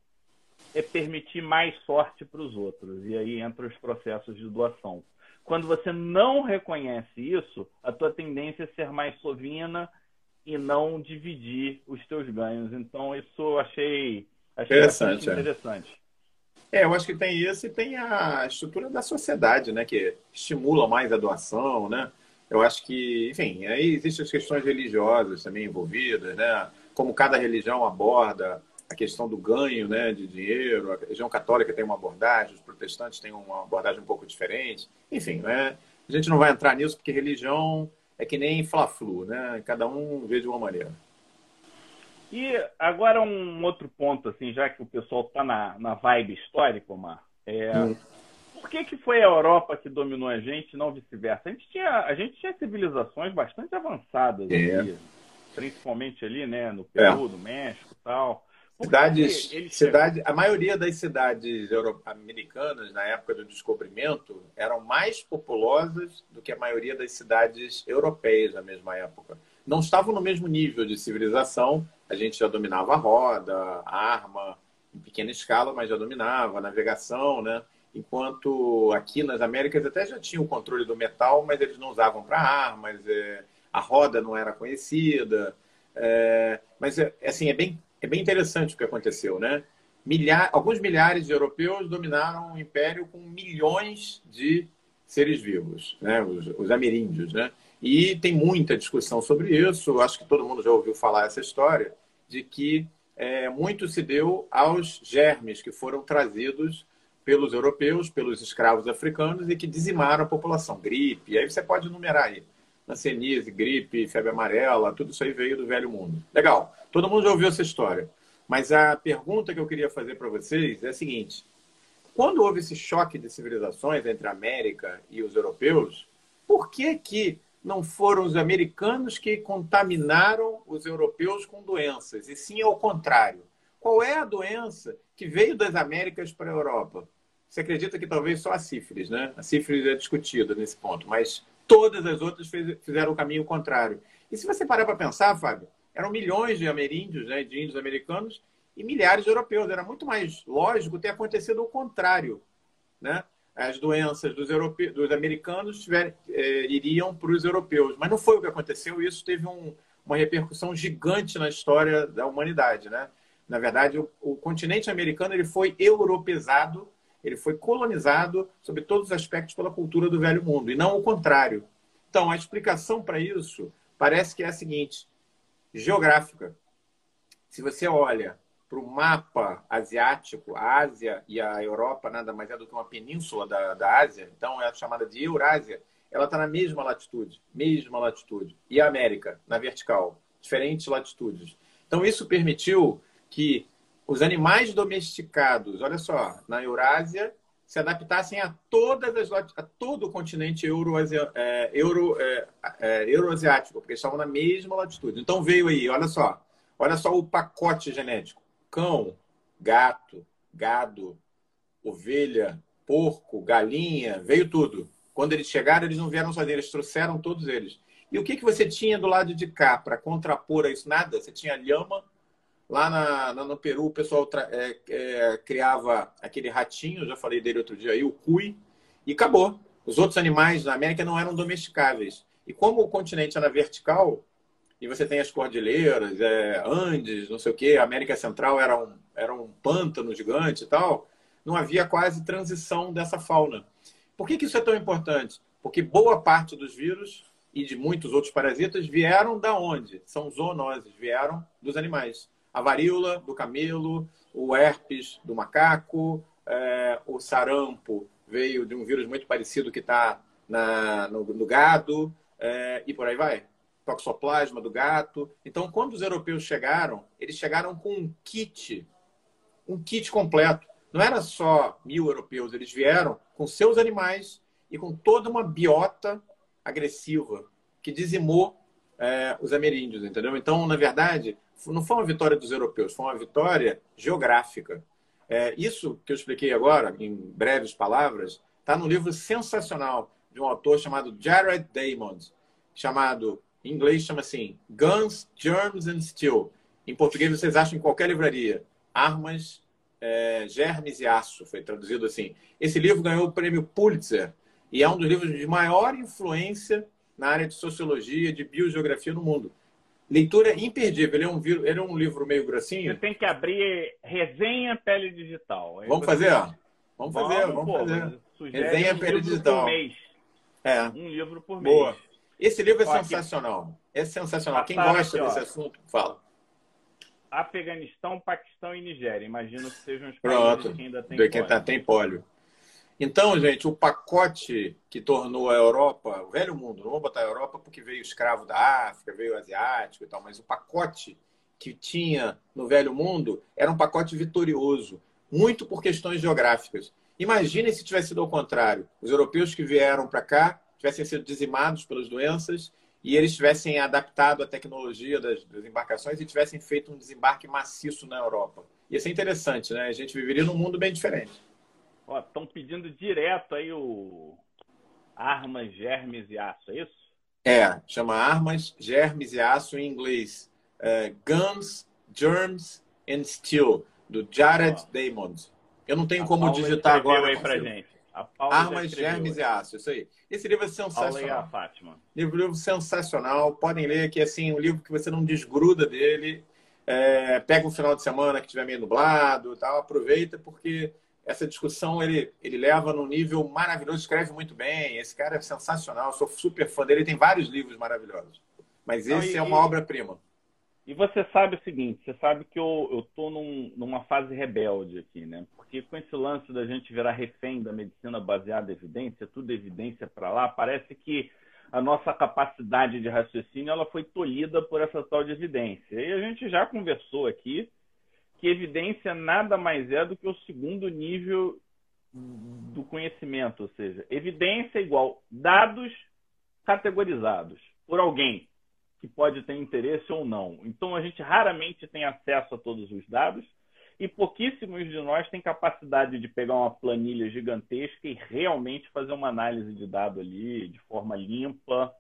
é permitir mais sorte para os outros. E aí entra os processos de doação. Quando você não reconhece isso, a tua tendência é ser mais sovina e não dividir os teus ganhos. Então, isso eu achei, achei interessante. É. interessante. É, eu acho que tem isso e tem a estrutura da sociedade, né? Que estimula mais a doação, né? Eu acho que, enfim, aí existem as questões religiosas também envolvidas, né? Como cada religião aborda a questão do ganho né, de dinheiro. A religião católica tem uma abordagem, os protestantes têm uma abordagem um pouco diferente. Enfim, né, a gente não vai entrar nisso porque religião é que nem fla-flu, né? Cada um vê de uma maneira. E agora um outro ponto, assim, já que o pessoal está na, na vibe histórica, Omar, é, hum. por que, que foi a Europa que dominou a gente, não vice-versa? A gente tinha, a gente tinha civilizações bastante avançadas, é. ali, principalmente ali, né, no Peru, é. no México, tal. Cidades, cidade, a maioria das cidades americanas na época do descobrimento eram mais populosas do que a maioria das cidades europeias na mesma época. Não estavam no mesmo nível de civilização. A gente já dominava a roda, a arma em pequena escala, mas já dominava a navegação, né? Enquanto aqui nas Américas até já tinha o controle do metal, mas eles não usavam para armas. É, a roda não era conhecida. É, mas é, assim é bem é bem interessante o que aconteceu, né? Milhar, alguns milhares de europeus dominaram o império com milhões de seres vivos, né? Os, os ameríndios, né? E tem muita discussão sobre isso. Acho que todo mundo já ouviu falar essa história de que é, muito se deu aos germes que foram trazidos pelos europeus, pelos escravos africanos e que dizimaram a população. Gripe, aí você pode enumerar aí hanseníase, gripe, febre amarela, tudo isso aí veio do velho mundo. Legal. Todo mundo já ouviu essa história. Mas a pergunta que eu queria fazer para vocês é a seguinte: quando houve esse choque de civilizações entre a América e os europeus, por que que não foram os americanos que contaminaram os europeus com doenças, e sim ao contrário? Qual é a doença que veio das Américas para a Europa? Você acredita que talvez só a sífilis, né? A sífilis é discutida nesse ponto, mas todas as outras fizeram o caminho contrário. E se você parar para pensar, Fábio, eram milhões de ameríndios, né, de índios americanos, e milhares de europeus. Era muito mais lógico ter acontecido o contrário. Né? As doenças dos, europeus, dos americanos tiver, é, iriam para os europeus. Mas não foi o que aconteceu, e isso teve um, uma repercussão gigante na história da humanidade. Né? Na verdade, o, o continente americano ele foi europeizado ele foi colonizado sob todos os aspectos pela cultura do velho mundo, e não o contrário. Então, a explicação para isso parece que é a seguinte: geográfica. Se você olha para o mapa asiático, a Ásia e a Europa nada mais é do que uma península da, da Ásia, então é chamada de Eurásia, ela está na mesma latitude, mesma latitude. E a América, na vertical, diferentes latitudes. Então, isso permitiu que os animais domesticados, olha só, na Eurásia, se adaptassem a todas as a todo o continente euroasiático, é, euro, é, é, euroasiático, porque estavam na mesma latitude. Então veio aí, olha só, olha só o pacote genético: cão, gato, gado, ovelha, porco, galinha, veio tudo. Quando eles chegaram, eles não vieram sozinhos, eles trouxeram todos eles. E o que, que você tinha do lado de cá para contrapor a isso? Nada. Você tinha lhama, Lá na, na, no Peru, o pessoal é, é, criava aquele ratinho, já falei dele outro dia aí, o cui, e acabou. Os outros animais na América não eram domesticáveis. E como o continente era vertical, e você tem as cordilheiras, é, Andes, não sei o quê, a América Central era um, era um pântano gigante e tal, não havia quase transição dessa fauna. Por que, que isso é tão importante? Porque boa parte dos vírus e de muitos outros parasitas vieram da onde? São zoonoses, vieram dos animais a varíola do camelo, o herpes do macaco, é, o sarampo veio de um vírus muito parecido que está no, no gado é, e por aí vai. Toxoplasma do gato. Então, quando os europeus chegaram, eles chegaram com um kit, um kit completo. Não era só mil europeus, eles vieram com seus animais e com toda uma biota agressiva que dizimou é, os ameríndios, entendeu? Então, na verdade, não foi uma vitória dos europeus, foi uma vitória geográfica. É, isso que eu expliquei agora, em breves palavras, está num livro sensacional de um autor chamado Jared Damond, chamado, em inglês chama assim, Guns, Germs and Steel. Em português vocês acham em qualquer livraria. Armas, é, Germes e Aço, foi traduzido assim. Esse livro ganhou o prêmio Pulitzer e é um dos livros de maior influência na área de sociologia, de biogeografia no mundo. Leitura imperdível. Ele é um, ele é um livro meio grossinho. Você tem que abrir resenha pele digital. Aí vamos fazer, ó. Vamos fazer, vamos, vamos fazer. Resenha um pele digital. É. Um livro por mês. Boa. Esse livro é sensacional. Aqui. É sensacional. Quem gosta aqui, desse assunto, fala. Afeganistão, Paquistão e Nigéria. Imagino que sejam os Pronto. países que ainda tem pólio. Tá, tem pólio. Então, gente, o pacote que tornou a Europa, o velho mundo, não vou botar a Europa porque veio escravo da África, veio asiático e tal, mas o pacote que tinha no velho mundo era um pacote vitorioso, muito por questões geográficas. Imaginem se tivesse sido ao contrário. Os europeus que vieram para cá tivessem sido dizimados pelas doenças e eles tivessem adaptado a tecnologia das, das embarcações e tivessem feito um desembarque maciço na Europa. Ia ser interessante, né? A gente viveria num mundo bem diferente. Estão pedindo direto aí o armas, germes e aço, é isso? É, chama armas, germes e aço em inglês. Uh, Guns, Germs and Steel, do Jared oh. Damond. Eu não tenho A como Paula digitar agora. Aí pra gente. Armas, Germes e Aço, isso aí. Esse livro é sensacional. A Fátima. Livro, livro sensacional. Podem ler aqui, assim, um livro que você não desgruda dele. É, pega um final de semana que estiver meio nublado tal, aproveita, porque essa discussão ele, ele leva num nível maravilhoso, escreve muito bem. Esse cara é sensacional, sou super fã dele, ele tem vários livros maravilhosos. Mas esse é uma obra-prima. E você sabe o seguinte, você sabe que eu, eu tô num, numa fase rebelde aqui, né? Porque com esse lance da gente virar refém da medicina baseada em evidência, tudo evidência para lá, parece que a nossa capacidade de raciocínio ela foi tolhida por essa tal de evidência. E a gente já conversou aqui que evidência nada mais é do que o segundo nível do conhecimento, ou seja, evidência igual dados categorizados por alguém que pode ter interesse ou não. Então, a gente raramente tem acesso a todos os dados e pouquíssimos de nós têm capacidade de pegar uma planilha gigantesca e realmente fazer uma análise de dado ali de forma limpa.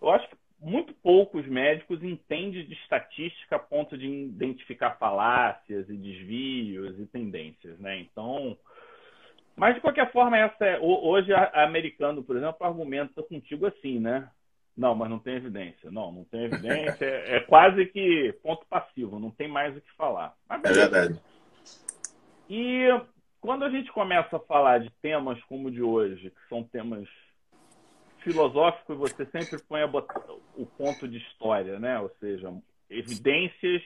Eu acho que muito poucos médicos entendem de estatística a ponto de identificar falácias e desvios e tendências, né? Então, mas de qualquer forma, essa é, hoje a americano, por exemplo, argumenta contigo assim, né? Não, mas não tem evidência. Não, não tem evidência. É, é quase que ponto passivo, não tem mais o que falar. é verdade. E quando a gente começa a falar de temas como o de hoje, que são temas filosófico e você sempre põe o ponto de história, né? Ou seja, evidências,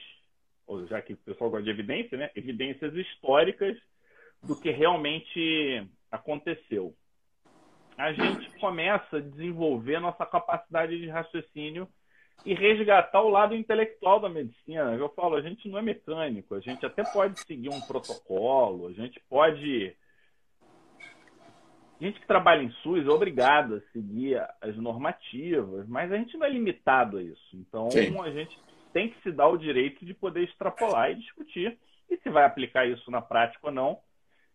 ou já que o pessoal gosta de evidência, né? Evidências históricas do que realmente aconteceu. A gente começa a desenvolver nossa capacidade de raciocínio e resgatar o lado intelectual da medicina. Eu falo, a gente não é mecânico, a gente até pode seguir um protocolo, a gente pode gente que trabalha em SUS é obrigada a seguir as normativas, mas a gente não é limitado a isso. Então, Sim. a gente tem que se dar o direito de poder extrapolar e discutir. E se vai aplicar isso na prática ou não,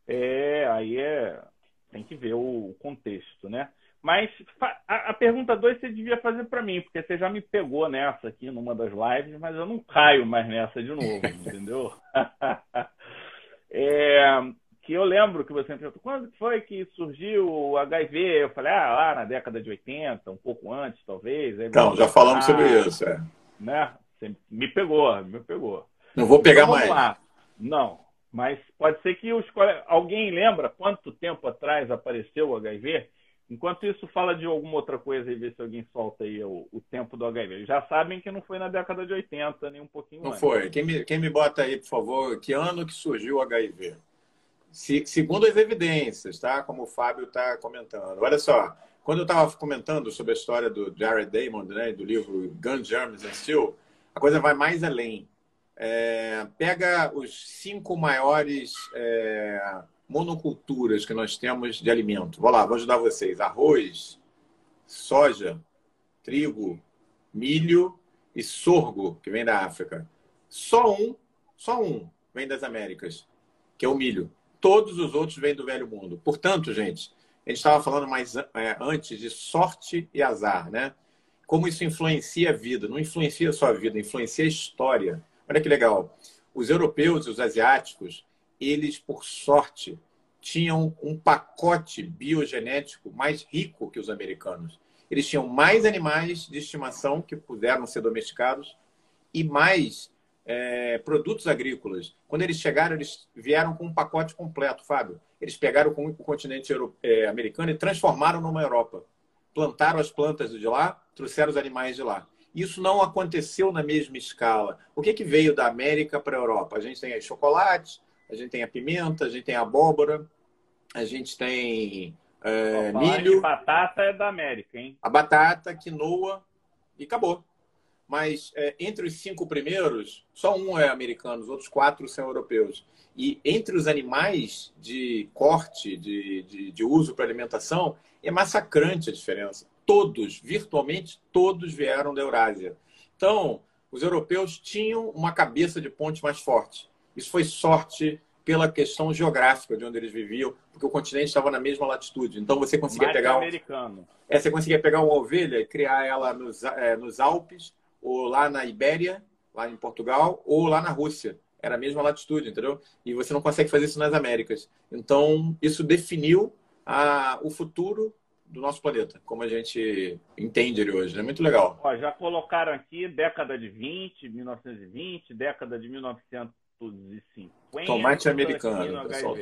é, aí é, tem que ver o contexto, né? Mas a, a pergunta 2 você devia fazer para mim, porque você já me pegou nessa aqui numa das lives, mas eu não caio mais nessa de novo, entendeu? é, que eu lembro que você me perguntou, quando foi que surgiu o HIV? Eu falei, ah, lá na década de 80, um pouco antes, talvez. então, já falamos sobre isso, é. Né? Você me pegou, me pegou. Não vou pegar então, mais. Lá. Não, mas pode ser que os alguém lembra quanto tempo atrás apareceu o HIV? Enquanto isso, fala de alguma outra coisa e vê se alguém solta aí o, o, tempo do HIV. Já sabem que não foi na década de 80, nem um pouquinho. Não foi. Quem me, quem me bota aí, por favor, que ano que surgiu o HIV? Se, segundo as evidências, tá? Como o Fábio está comentando. Olha só, Quando eu estava comentando sobre a história do Jared Diamond, né, do livro Gun Germs and Steel, a coisa vai mais além. É, pega os cinco maiores é, monoculturas que nós temos de alimento. Vou lá, vou ajudar vocês. Arroz, soja, trigo, milho e sorgo, que vem da África. Só um, só um vem das Américas, que é o milho. Todos os outros vêm do velho mundo. Portanto, gente, a gente estava falando mais é, antes de sorte e azar, né? Como isso influencia a vida. Não influencia só a vida, influencia a história. Olha que legal. Os europeus e os asiáticos, eles, por sorte, tinham um pacote biogenético mais rico que os americanos. Eles tinham mais animais de estimação que puderam ser domesticados e mais é, produtos agrícolas. Quando eles chegaram, eles vieram com um pacote completo, Fábio. Eles pegaram o continente é, americano e transformaram numa Europa. Plantaram as plantas de lá, trouxeram os animais de lá. Isso não aconteceu na mesma escala. O que, que veio da América para a Europa? A gente tem aí chocolate, a gente tem a pimenta, a gente tem a abóbora, a gente tem é, milho. batata é da América, hein? A batata, quinoa e acabou. Mas é, entre os cinco primeiros, só um é americano, os outros quatro são europeus. E entre os animais de corte, de, de, de uso para alimentação, é massacrante a diferença. Todos, virtualmente todos vieram da Eurásia. Então, os europeus tinham uma cabeça de ponte mais forte. Isso foi sorte pela questão geográfica de onde eles viviam, porque o continente estava na mesma latitude. Então você conseguia pegar um... americano. É, você conseguia pegar uma ovelha e criar ela nos, é, nos Alpes, ou lá na Ibéria, lá em Portugal, ou lá na Rússia. Era a mesma latitude, entendeu? E você não consegue fazer isso nas Américas. Então, isso definiu a, o futuro do nosso planeta, como a gente entende ele hoje. É né? muito legal. Ó, já colocaram aqui década de 20, 1920, década de 1900 250. Tomate americano, pessoal.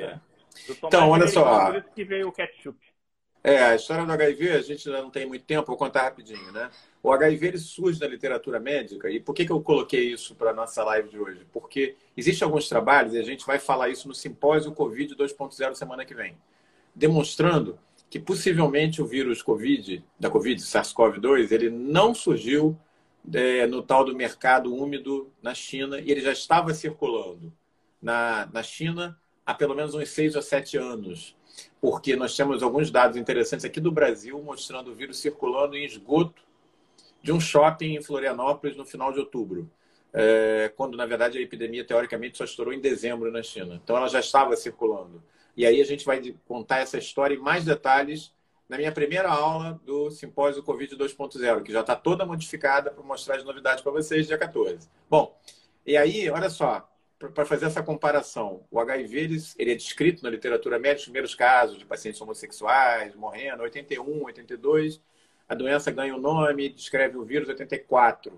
Então, olha só. Por isso que veio o ketchup. É, a história do HIV, a gente ainda não tem muito tempo, vou contar rapidinho, né? O HIV ele surge da literatura médica, e por que, que eu coloquei isso para a nossa live de hoje? Porque existem alguns trabalhos, e a gente vai falar isso no simpósio Covid 2.0 semana que vem, demonstrando que possivelmente o vírus Covid, da Covid, SARS-CoV-2, ele não surgiu é, no tal do mercado úmido na China e ele já estava circulando na, na China há pelo menos uns seis ou sete anos, porque nós temos alguns dados interessantes aqui do Brasil mostrando o vírus circulando em esgoto de um shopping em Florianópolis no final de outubro, é, quando na verdade a epidemia teoricamente só estourou em dezembro na China. Então ela já estava circulando. E aí a gente vai contar essa história em mais detalhes na minha primeira aula do Simpósio Covid 2.0, que já está toda modificada para mostrar as novidades para vocês, dia 14. Bom, e aí, olha só, para fazer essa comparação, o HIV ele, é descrito na literatura médica, os primeiros casos de pacientes homossexuais morrendo, 81, 82, a doença ganha o um nome, descreve o vírus 84.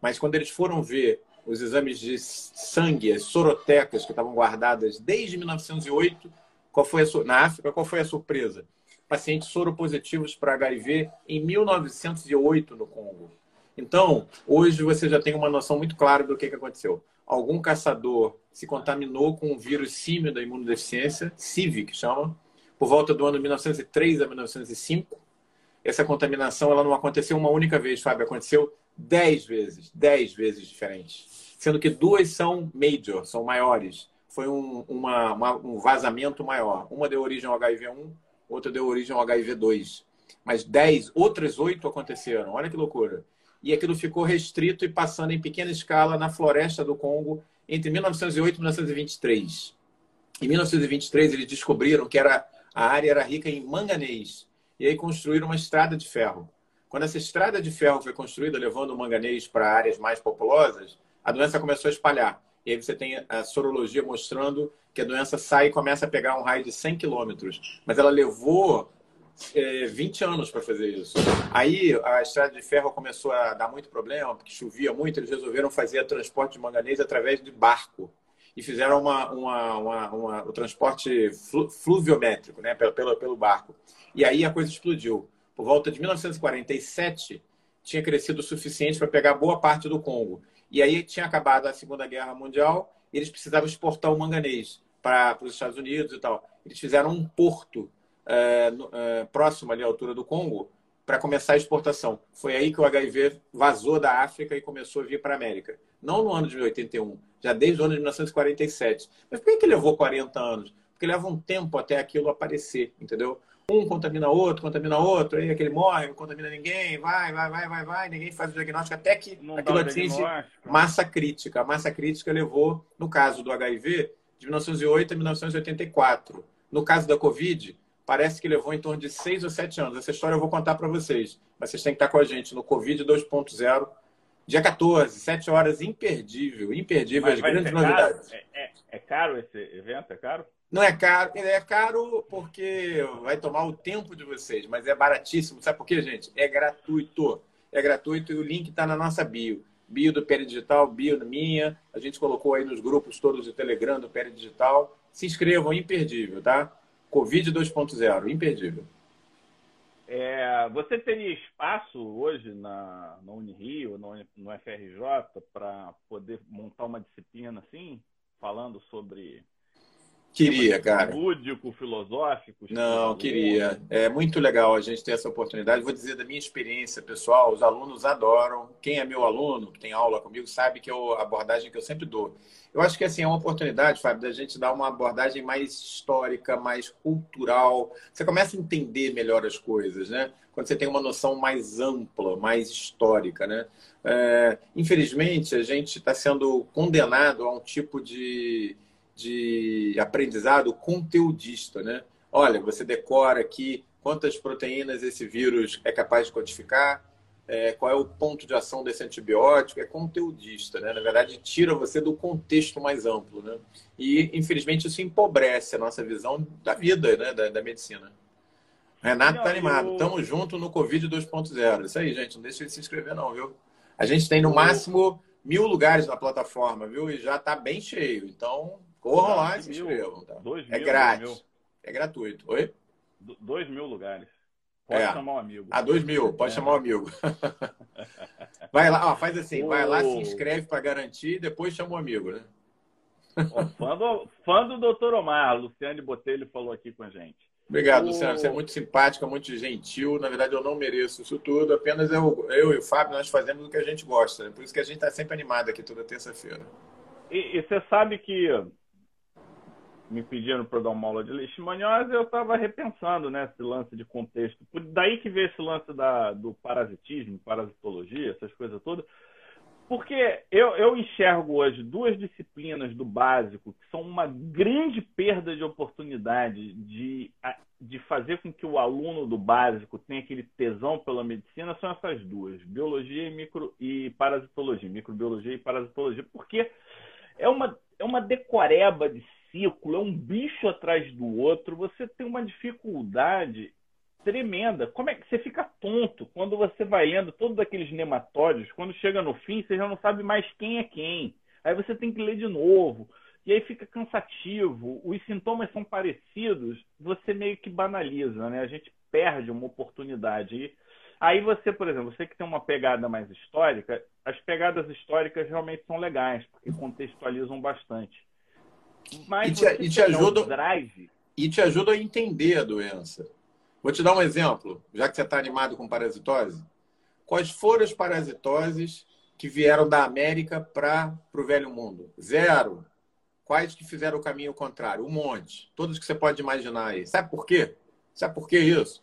Mas quando eles foram ver os exames de sangue, as sorotecas que estavam guardadas desde 1908, qual foi a, na África, qual foi a surpresa? pacientes soropositivos para HIV em 1908 no Congo. Então, hoje você já tem uma noção muito clara do que, que aconteceu. Algum caçador se contaminou com um vírus símio da imunodeficiência, CIV, que chama, por volta do ano 1903 a 1905. Essa contaminação ela não aconteceu uma única vez, Fábio, aconteceu dez vezes, dez vezes diferentes. Sendo que duas são major, são maiores. Foi um, uma, uma, um vazamento maior. Uma deu origem ao HIV-1, outra deu origem ao HIV-2. Mas 10, outras oito aconteceram. Olha que loucura. E aquilo ficou restrito e passando em pequena escala na floresta do Congo entre 1908 e 1923. Em 1923, eles descobriram que era, a área era rica em manganês. E aí construíram uma estrada de ferro. Quando essa estrada de ferro foi construída, levando o manganês para áreas mais populosas, a doença começou a espalhar. E aí você tem a sorologia mostrando que a doença sai e começa a pegar um raio de 100 quilômetros. Mas ela levou é, 20 anos para fazer isso. Aí a estrada de ferro começou a dar muito problema, porque chovia muito, eles resolveram fazer transporte de manganês através de barco. E fizeram uma, uma, uma, uma o transporte flu, fluviométrico, né, pelo, pelo, pelo barco. E aí a coisa explodiu. Por volta de 1947, tinha crescido o suficiente para pegar boa parte do Congo. E aí tinha acabado a Segunda Guerra Mundial e eles precisavam exportar o manganês para os Estados Unidos e tal. Eles fizeram um porto é, é, próximo ali à altura do Congo, para começar a exportação. Foi aí que o HIV vazou da África e começou a vir para a América. Não no ano de 81, já desde o ano de 1947. Mas por que, levou 40 anos? Porque leva um tempo até aquilo aparecer, entendeu? Um contamina outro, contamina outro, aí aquele morre, não contamina ninguém, vai, vai, vai, vai, vai, ninguém faz o diagnóstico, até que não aquilo atinge massa crítica. A massa crítica levou, no caso do HIV, de 1908 a 1984. No caso da Covid, parece que levou em torno de seis ou sete anos. Essa história eu vou contar para vocês. Mas vocês têm que estar com a gente no Covid 2.0, dia 14, sete horas, imperdível, imperdível, Mas as grandes novidades. É, é, é, caro esse evento? É caro? Não é caro, é caro porque vai tomar o tempo de vocês, mas é baratíssimo. Sabe por quê, gente? É gratuito. É gratuito e o link está na nossa bio. Bio do Digital, bio minha. A gente colocou aí nos grupos todos do Telegram do Digital. Se inscrevam, imperdível, tá? Covid 2.0, imperdível. É, você teria espaço hoje na, na Unirio, no, no FRJ, para poder montar uma disciplina assim, falando sobre Queria, cara. Lúdico, filosófico? Não, queria. É muito legal a gente ter essa oportunidade. Vou dizer da minha experiência pessoal, os alunos adoram. Quem é meu aluno, que tem aula comigo, sabe que é a abordagem que eu sempre dou. Eu acho que assim, é uma oportunidade, Fábio, da gente dar uma abordagem mais histórica, mais cultural. Você começa a entender melhor as coisas, né? Quando você tem uma noção mais ampla, mais histórica, né? É, infelizmente, a gente está sendo condenado a um tipo de de aprendizado conteudista, né? Olha, você decora aqui quantas proteínas esse vírus é capaz de codificar, é, qual é o ponto de ação desse antibiótico, é conteudista, né? Na verdade, tira você do contexto mais amplo, né? E, infelizmente, isso empobrece a nossa visão da vida, né? Da, da medicina. Renato está animado. Eu... Tamo junto no Covid 2.0. Isso aí, gente. Não deixa de se inscrever, não, viu? A gente tem no máximo mil lugares na plataforma, viu? E já está bem cheio. Então, Corram lá e se inscrevam. Tá? Dois é mil, grátis. Mil. É gratuito. Oi? dois mil lugares. Pode é. chamar um amigo. Ah, dois mil. Pode é. chamar um amigo. vai lá, ó, faz assim. Vai lá, se inscreve para garantir e depois chama um amigo, né? Ó, fã, do, fã do Dr. Omar, Luciane Botelho falou aqui com a gente. Obrigado, o... Luciano. Você é muito simpática, muito gentil. Na verdade, eu não mereço isso tudo. Apenas eu, eu e o Fábio, nós fazemos o que a gente gosta. Né? Por isso que a gente está sempre animado aqui toda terça-feira. E, e, você sabe que me pediram para dar uma aula de leishmaniose, eu estava repensando né, esse lance de contexto. Daí que veio esse lance da, do parasitismo, parasitologia, essas coisas todas. Porque eu, eu enxergo hoje duas disciplinas do básico que são uma grande perda de oportunidade de, de fazer com que o aluno do básico tenha aquele tesão pela medicina, são essas duas, biologia e, micro, e parasitologia, microbiologia e parasitologia, porque é uma, é uma decoreba de ciclo, é um bicho atrás do outro, você tem uma dificuldade tremenda. Como é que você fica tonto quando você vai lendo todos aqueles nematórios? Quando chega no fim, você já não sabe mais quem é quem. Aí você tem que ler de novo. E aí fica cansativo. Os sintomas são parecidos, você meio que banaliza, né? A gente perde uma oportunidade. E aí você, por exemplo, você que tem uma pegada mais histórica, as pegadas históricas realmente são legais, porque contextualizam bastante. Mas e te, e te ajuda, drive. E te ajuda a entender a doença. Vou te dar um exemplo, já que você está animado com parasitose. Quais foram as parasitoses que vieram da América para o velho mundo? Zero. Quais que fizeram o caminho contrário? Um monte. Todos que você pode imaginar aí. Sabe por quê? Sabe por que isso?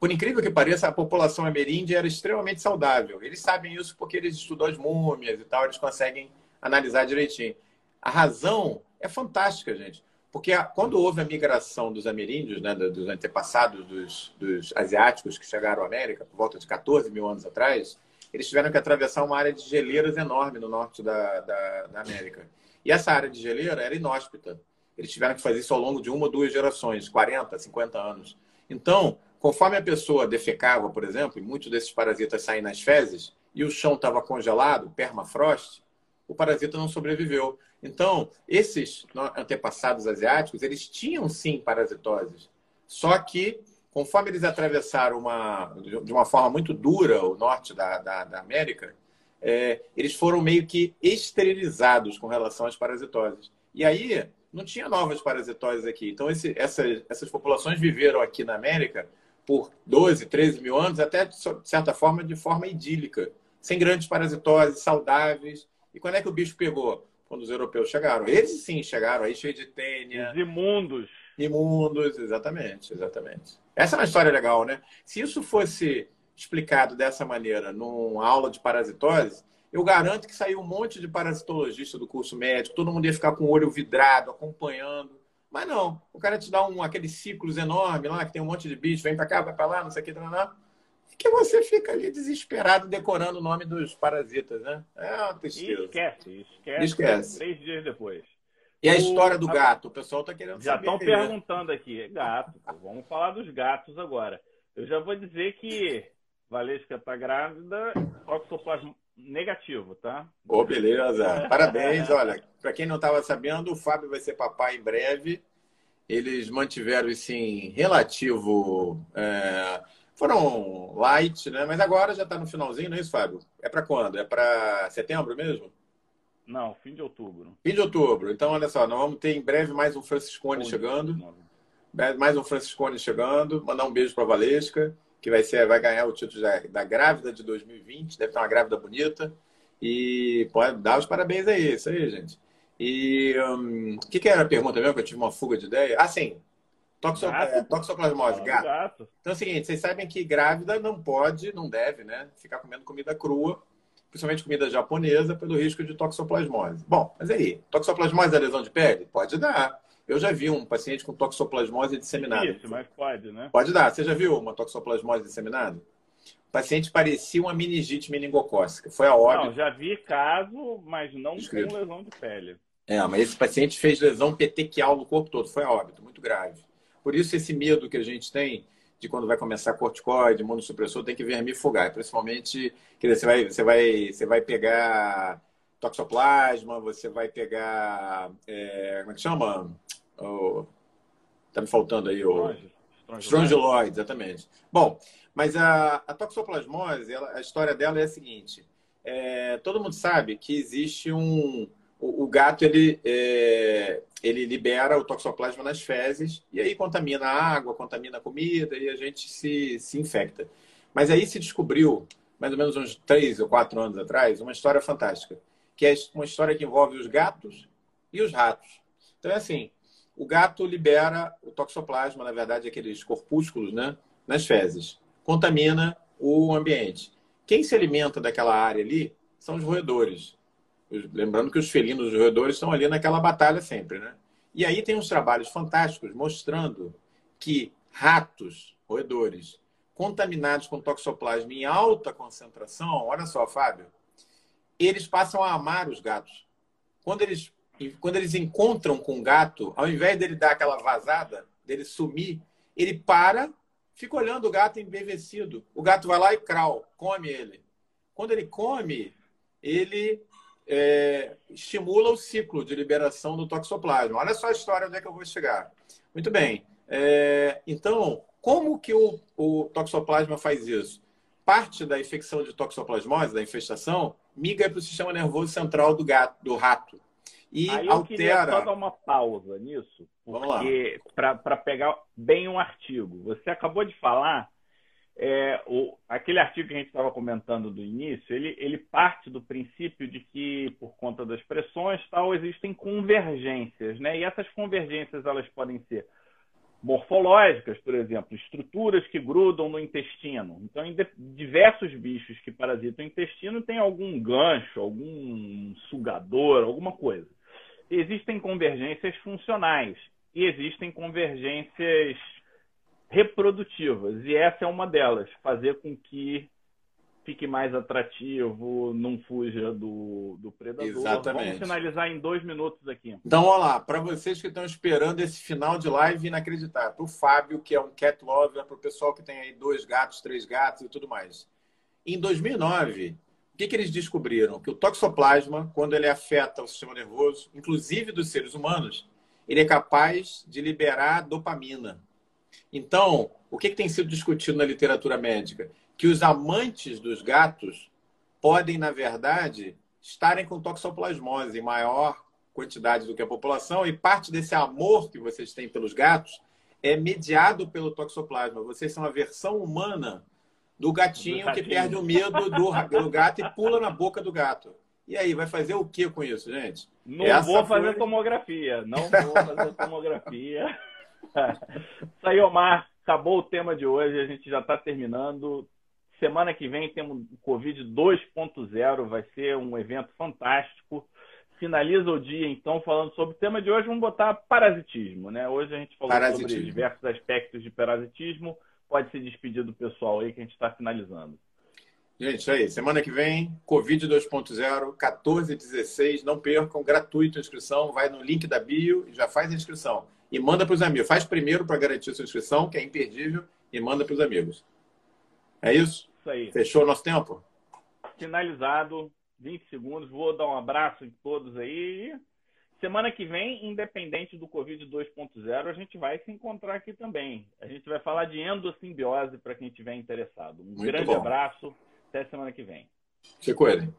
Por incrível que pareça, a população ameríndia era extremamente saudável. Eles sabem isso porque eles estudam as múmias e tal, eles conseguem analisar direitinho. A razão é fantástica, gente. Porque quando houve a migração dos ameríndios, né, dos antepassados dos, dos, asiáticos que chegaram à América, por volta de 14 mil anos atrás, eles tiveram que atravessar uma área de geleiras enorme no norte da, da, da América. E essa área de geleira era inóspita. Eles tiveram que fazer isso ao longo de uma ou duas gerações, 40, 50 anos. Então, conforme a pessoa defecava, por exemplo, e muitos desses parasitas saem nas fezes, e o chão estava congelado, permafrost, o parasita não sobreviveu. Então, esses antepassados asiáticos, eles tinham sim parasitoses. Só que, conforme eles atravessaram uma, de uma forma muito dura o norte da, da, da América, é, eles foram meio que esterilizados com relação às parasitoses. E aí, não tinha novas parasitoses aqui. Então, esse, essa, essas populações viveram aqui na América por 12, 13 mil anos, até de certa forma, de forma idílica, sem grandes parasitoses, saudáveis. E quando é que o bicho pegou? Quando os europeus chegaram. Eles sim chegaram aí cheio de tênia. Os imundos. Imundos, exatamente, exatamente. Essa é uma história legal, né? Se isso fosse explicado dessa maneira numa aula de parasitose, eu garanto que saiu um monte de parasitologista do curso médico, todo mundo ia ficar com o olho vidrado, acompanhando. Mas não, o cara te dá um, aqueles ciclos enormes lá, que tem um monte de bicho, vem para cá, vai para lá, não sei o que, não, não. Que você fica ali desesperado decorando o nome dos parasitas, né? É uma tristeza. Esquece, esquece. Esquece. Três dias depois. E a história do gato? O pessoal está querendo já saber. Já estão perguntando aqui. Gato. Vamos falar dos gatos agora. Eu já vou dizer que Valesca está grávida, toxoplasma negativo, tá? Ô, oh, beleza. Parabéns. Olha, para quem não estava sabendo, o Fábio vai ser papai em breve. Eles mantiveram esse em relativo. É... Foram light, né? Mas agora já está no finalzinho, não é isso, Fábio? É para quando? É para setembro mesmo? Não, fim de outubro. Fim de outubro. Então, olha só, nós vamos ter em breve mais um Franciscone chegando. Mais um Franciscone chegando. Mandar um beijo para a Valesca que vai, ser, vai ganhar o título da, da grávida de 2020, deve ter uma grávida bonita. E pode dar os parabéns aí, isso aí, gente. E o um, que, que era a pergunta mesmo? Que eu tive uma fuga de ideia. Ah, sim. Toxo, é, toxoplasmose, gato. gato. Então é o seguinte, vocês sabem que grávida não pode, não deve, né? Ficar comendo comida crua, principalmente comida japonesa, pelo risco de toxoplasmose. Bom, mas aí, toxoplasmose é lesão de pele? Pode dar. Eu já vi um paciente com toxoplasmose disseminada. Isso, mas pode, né? Pode dar. Você já viu uma toxoplasmose disseminada? O paciente parecia uma meningite meningocócica. Foi a óbito. Não, já vi caso, mas não Escrito. com lesão de pele. É, mas esse paciente fez lesão petequial no corpo todo. Foi a óbito, muito grave. Por isso esse medo que a gente tem de quando vai começar corticoide, imunossupressor, tem que vermifugar. Principalmente, quer dizer, você vai, você vai, você vai pegar toxoplasma, você vai pegar. É, como é que chama? Oh, tá me faltando aí o. Strongyloid, exatamente. Bom, mas a, a toxoplasmose, ela, a história dela é a seguinte: é, todo mundo sabe que existe um. O, o gato ele, é, ele libera o toxoplasma nas fezes e aí contamina a água, contamina a comida e a gente se, se infecta. Mas aí se descobriu, mais ou menos uns três ou quatro anos atrás, uma história fantástica que é uma história que envolve os gatos e os ratos. Então é assim, o gato libera o toxoplasma, na verdade, aqueles corpúsculos, né, nas fezes, contamina o ambiente. Quem se alimenta daquela área ali são os roedores. Lembrando que os felinos, os roedores, estão ali naquela batalha sempre, né? E aí tem uns trabalhos fantásticos mostrando que ratos, roedores, contaminados com toxoplasma em alta concentração, olha só, Fábio, eles passam a amar os gatos. Quando eles, quando eles encontram com o gato, ao invés dele dar aquela vazada, dele sumir, ele para, fica olhando o gato embevecido. O gato vai lá e crau, come ele. Quando ele come, ele é, estimula o ciclo de liberação do toxoplasma. Olha só a história onde é que eu vou chegar. Muito bem. É, então, como que o, o toxoplasma faz isso? Parte da infecção de toxoplasmose, da infestação, migra para o sistema nervoso central do gato, do rato. E Aí eu altera. queria só dar uma pausa nisso, porque para pegar bem um artigo. Você acabou de falar é, o, aquele artigo que a gente estava comentando do início, ele, ele parte do princípio de que, por conta das pressões, tal, existem convergências, né? E essas convergências elas podem ser morfológicas, por exemplo, estruturas que grudam no intestino. Então, em diversos bichos que parasitam o intestino tem algum gancho, algum sugador, alguma coisa. Existem convergências funcionais e existem convergências reprodutivas, e essa é uma delas, fazer com que fique mais atrativo, não fuja do, do predador. Exatamente. Vamos finalizar em dois minutos aqui. Então, olha lá, para vocês que estão esperando esse final de live inacreditável, para o Fábio, que é um cat lover, para o pessoal que tem aí dois gatos, três gatos e tudo mais. Em 2009, o que, que eles descobriram? Que o toxoplasma, quando ele afeta o sistema nervoso, inclusive dos seres humanos, ele é capaz de liberar dopamina. Então, o que, que tem sido discutido na literatura médica? que os amantes dos gatos podem, na verdade, estarem com toxoplasmose em maior quantidade do que a população, e parte desse amor que vocês têm pelos gatos é mediado pelo toxoplasma. Vocês são a versão humana do gatinho, do gatinho. que perde o medo do, do, gato e pula na boca do gato. E aí, vai fazer o que com isso, gente? Não Essa vou fazer foi... tomografia. Não vou fazer tomografia. Isso aí, Omar. Acabou o tema de hoje. A gente já está terminando. Semana que vem temos o Covid 2.0. Vai ser um evento fantástico finaliza o dia, então, falando sobre o tema de hoje, vamos botar parasitismo, né? Hoje a gente falou sobre diversos aspectos de parasitismo. Pode se despedir do pessoal aí que a gente está finalizando. Gente, isso aí. Semana que vem, Covid 2.0, 14 e 16. Não percam, gratuito a inscrição. Vai no link da bio e já faz a inscrição. E manda para os amigos. Faz primeiro para garantir a sua inscrição, que é imperdível, e manda para os amigos. É isso? Isso aí. Fechou o nosso tempo? Finalizado. 20 segundos. Vou dar um abraço em todos aí. Semana que vem, independente do Covid 2.0, a gente vai se encontrar aqui também. A gente vai falar de endossimbiose para quem estiver interessado. Um Muito grande bom. abraço. Até semana que vem. Fico ele.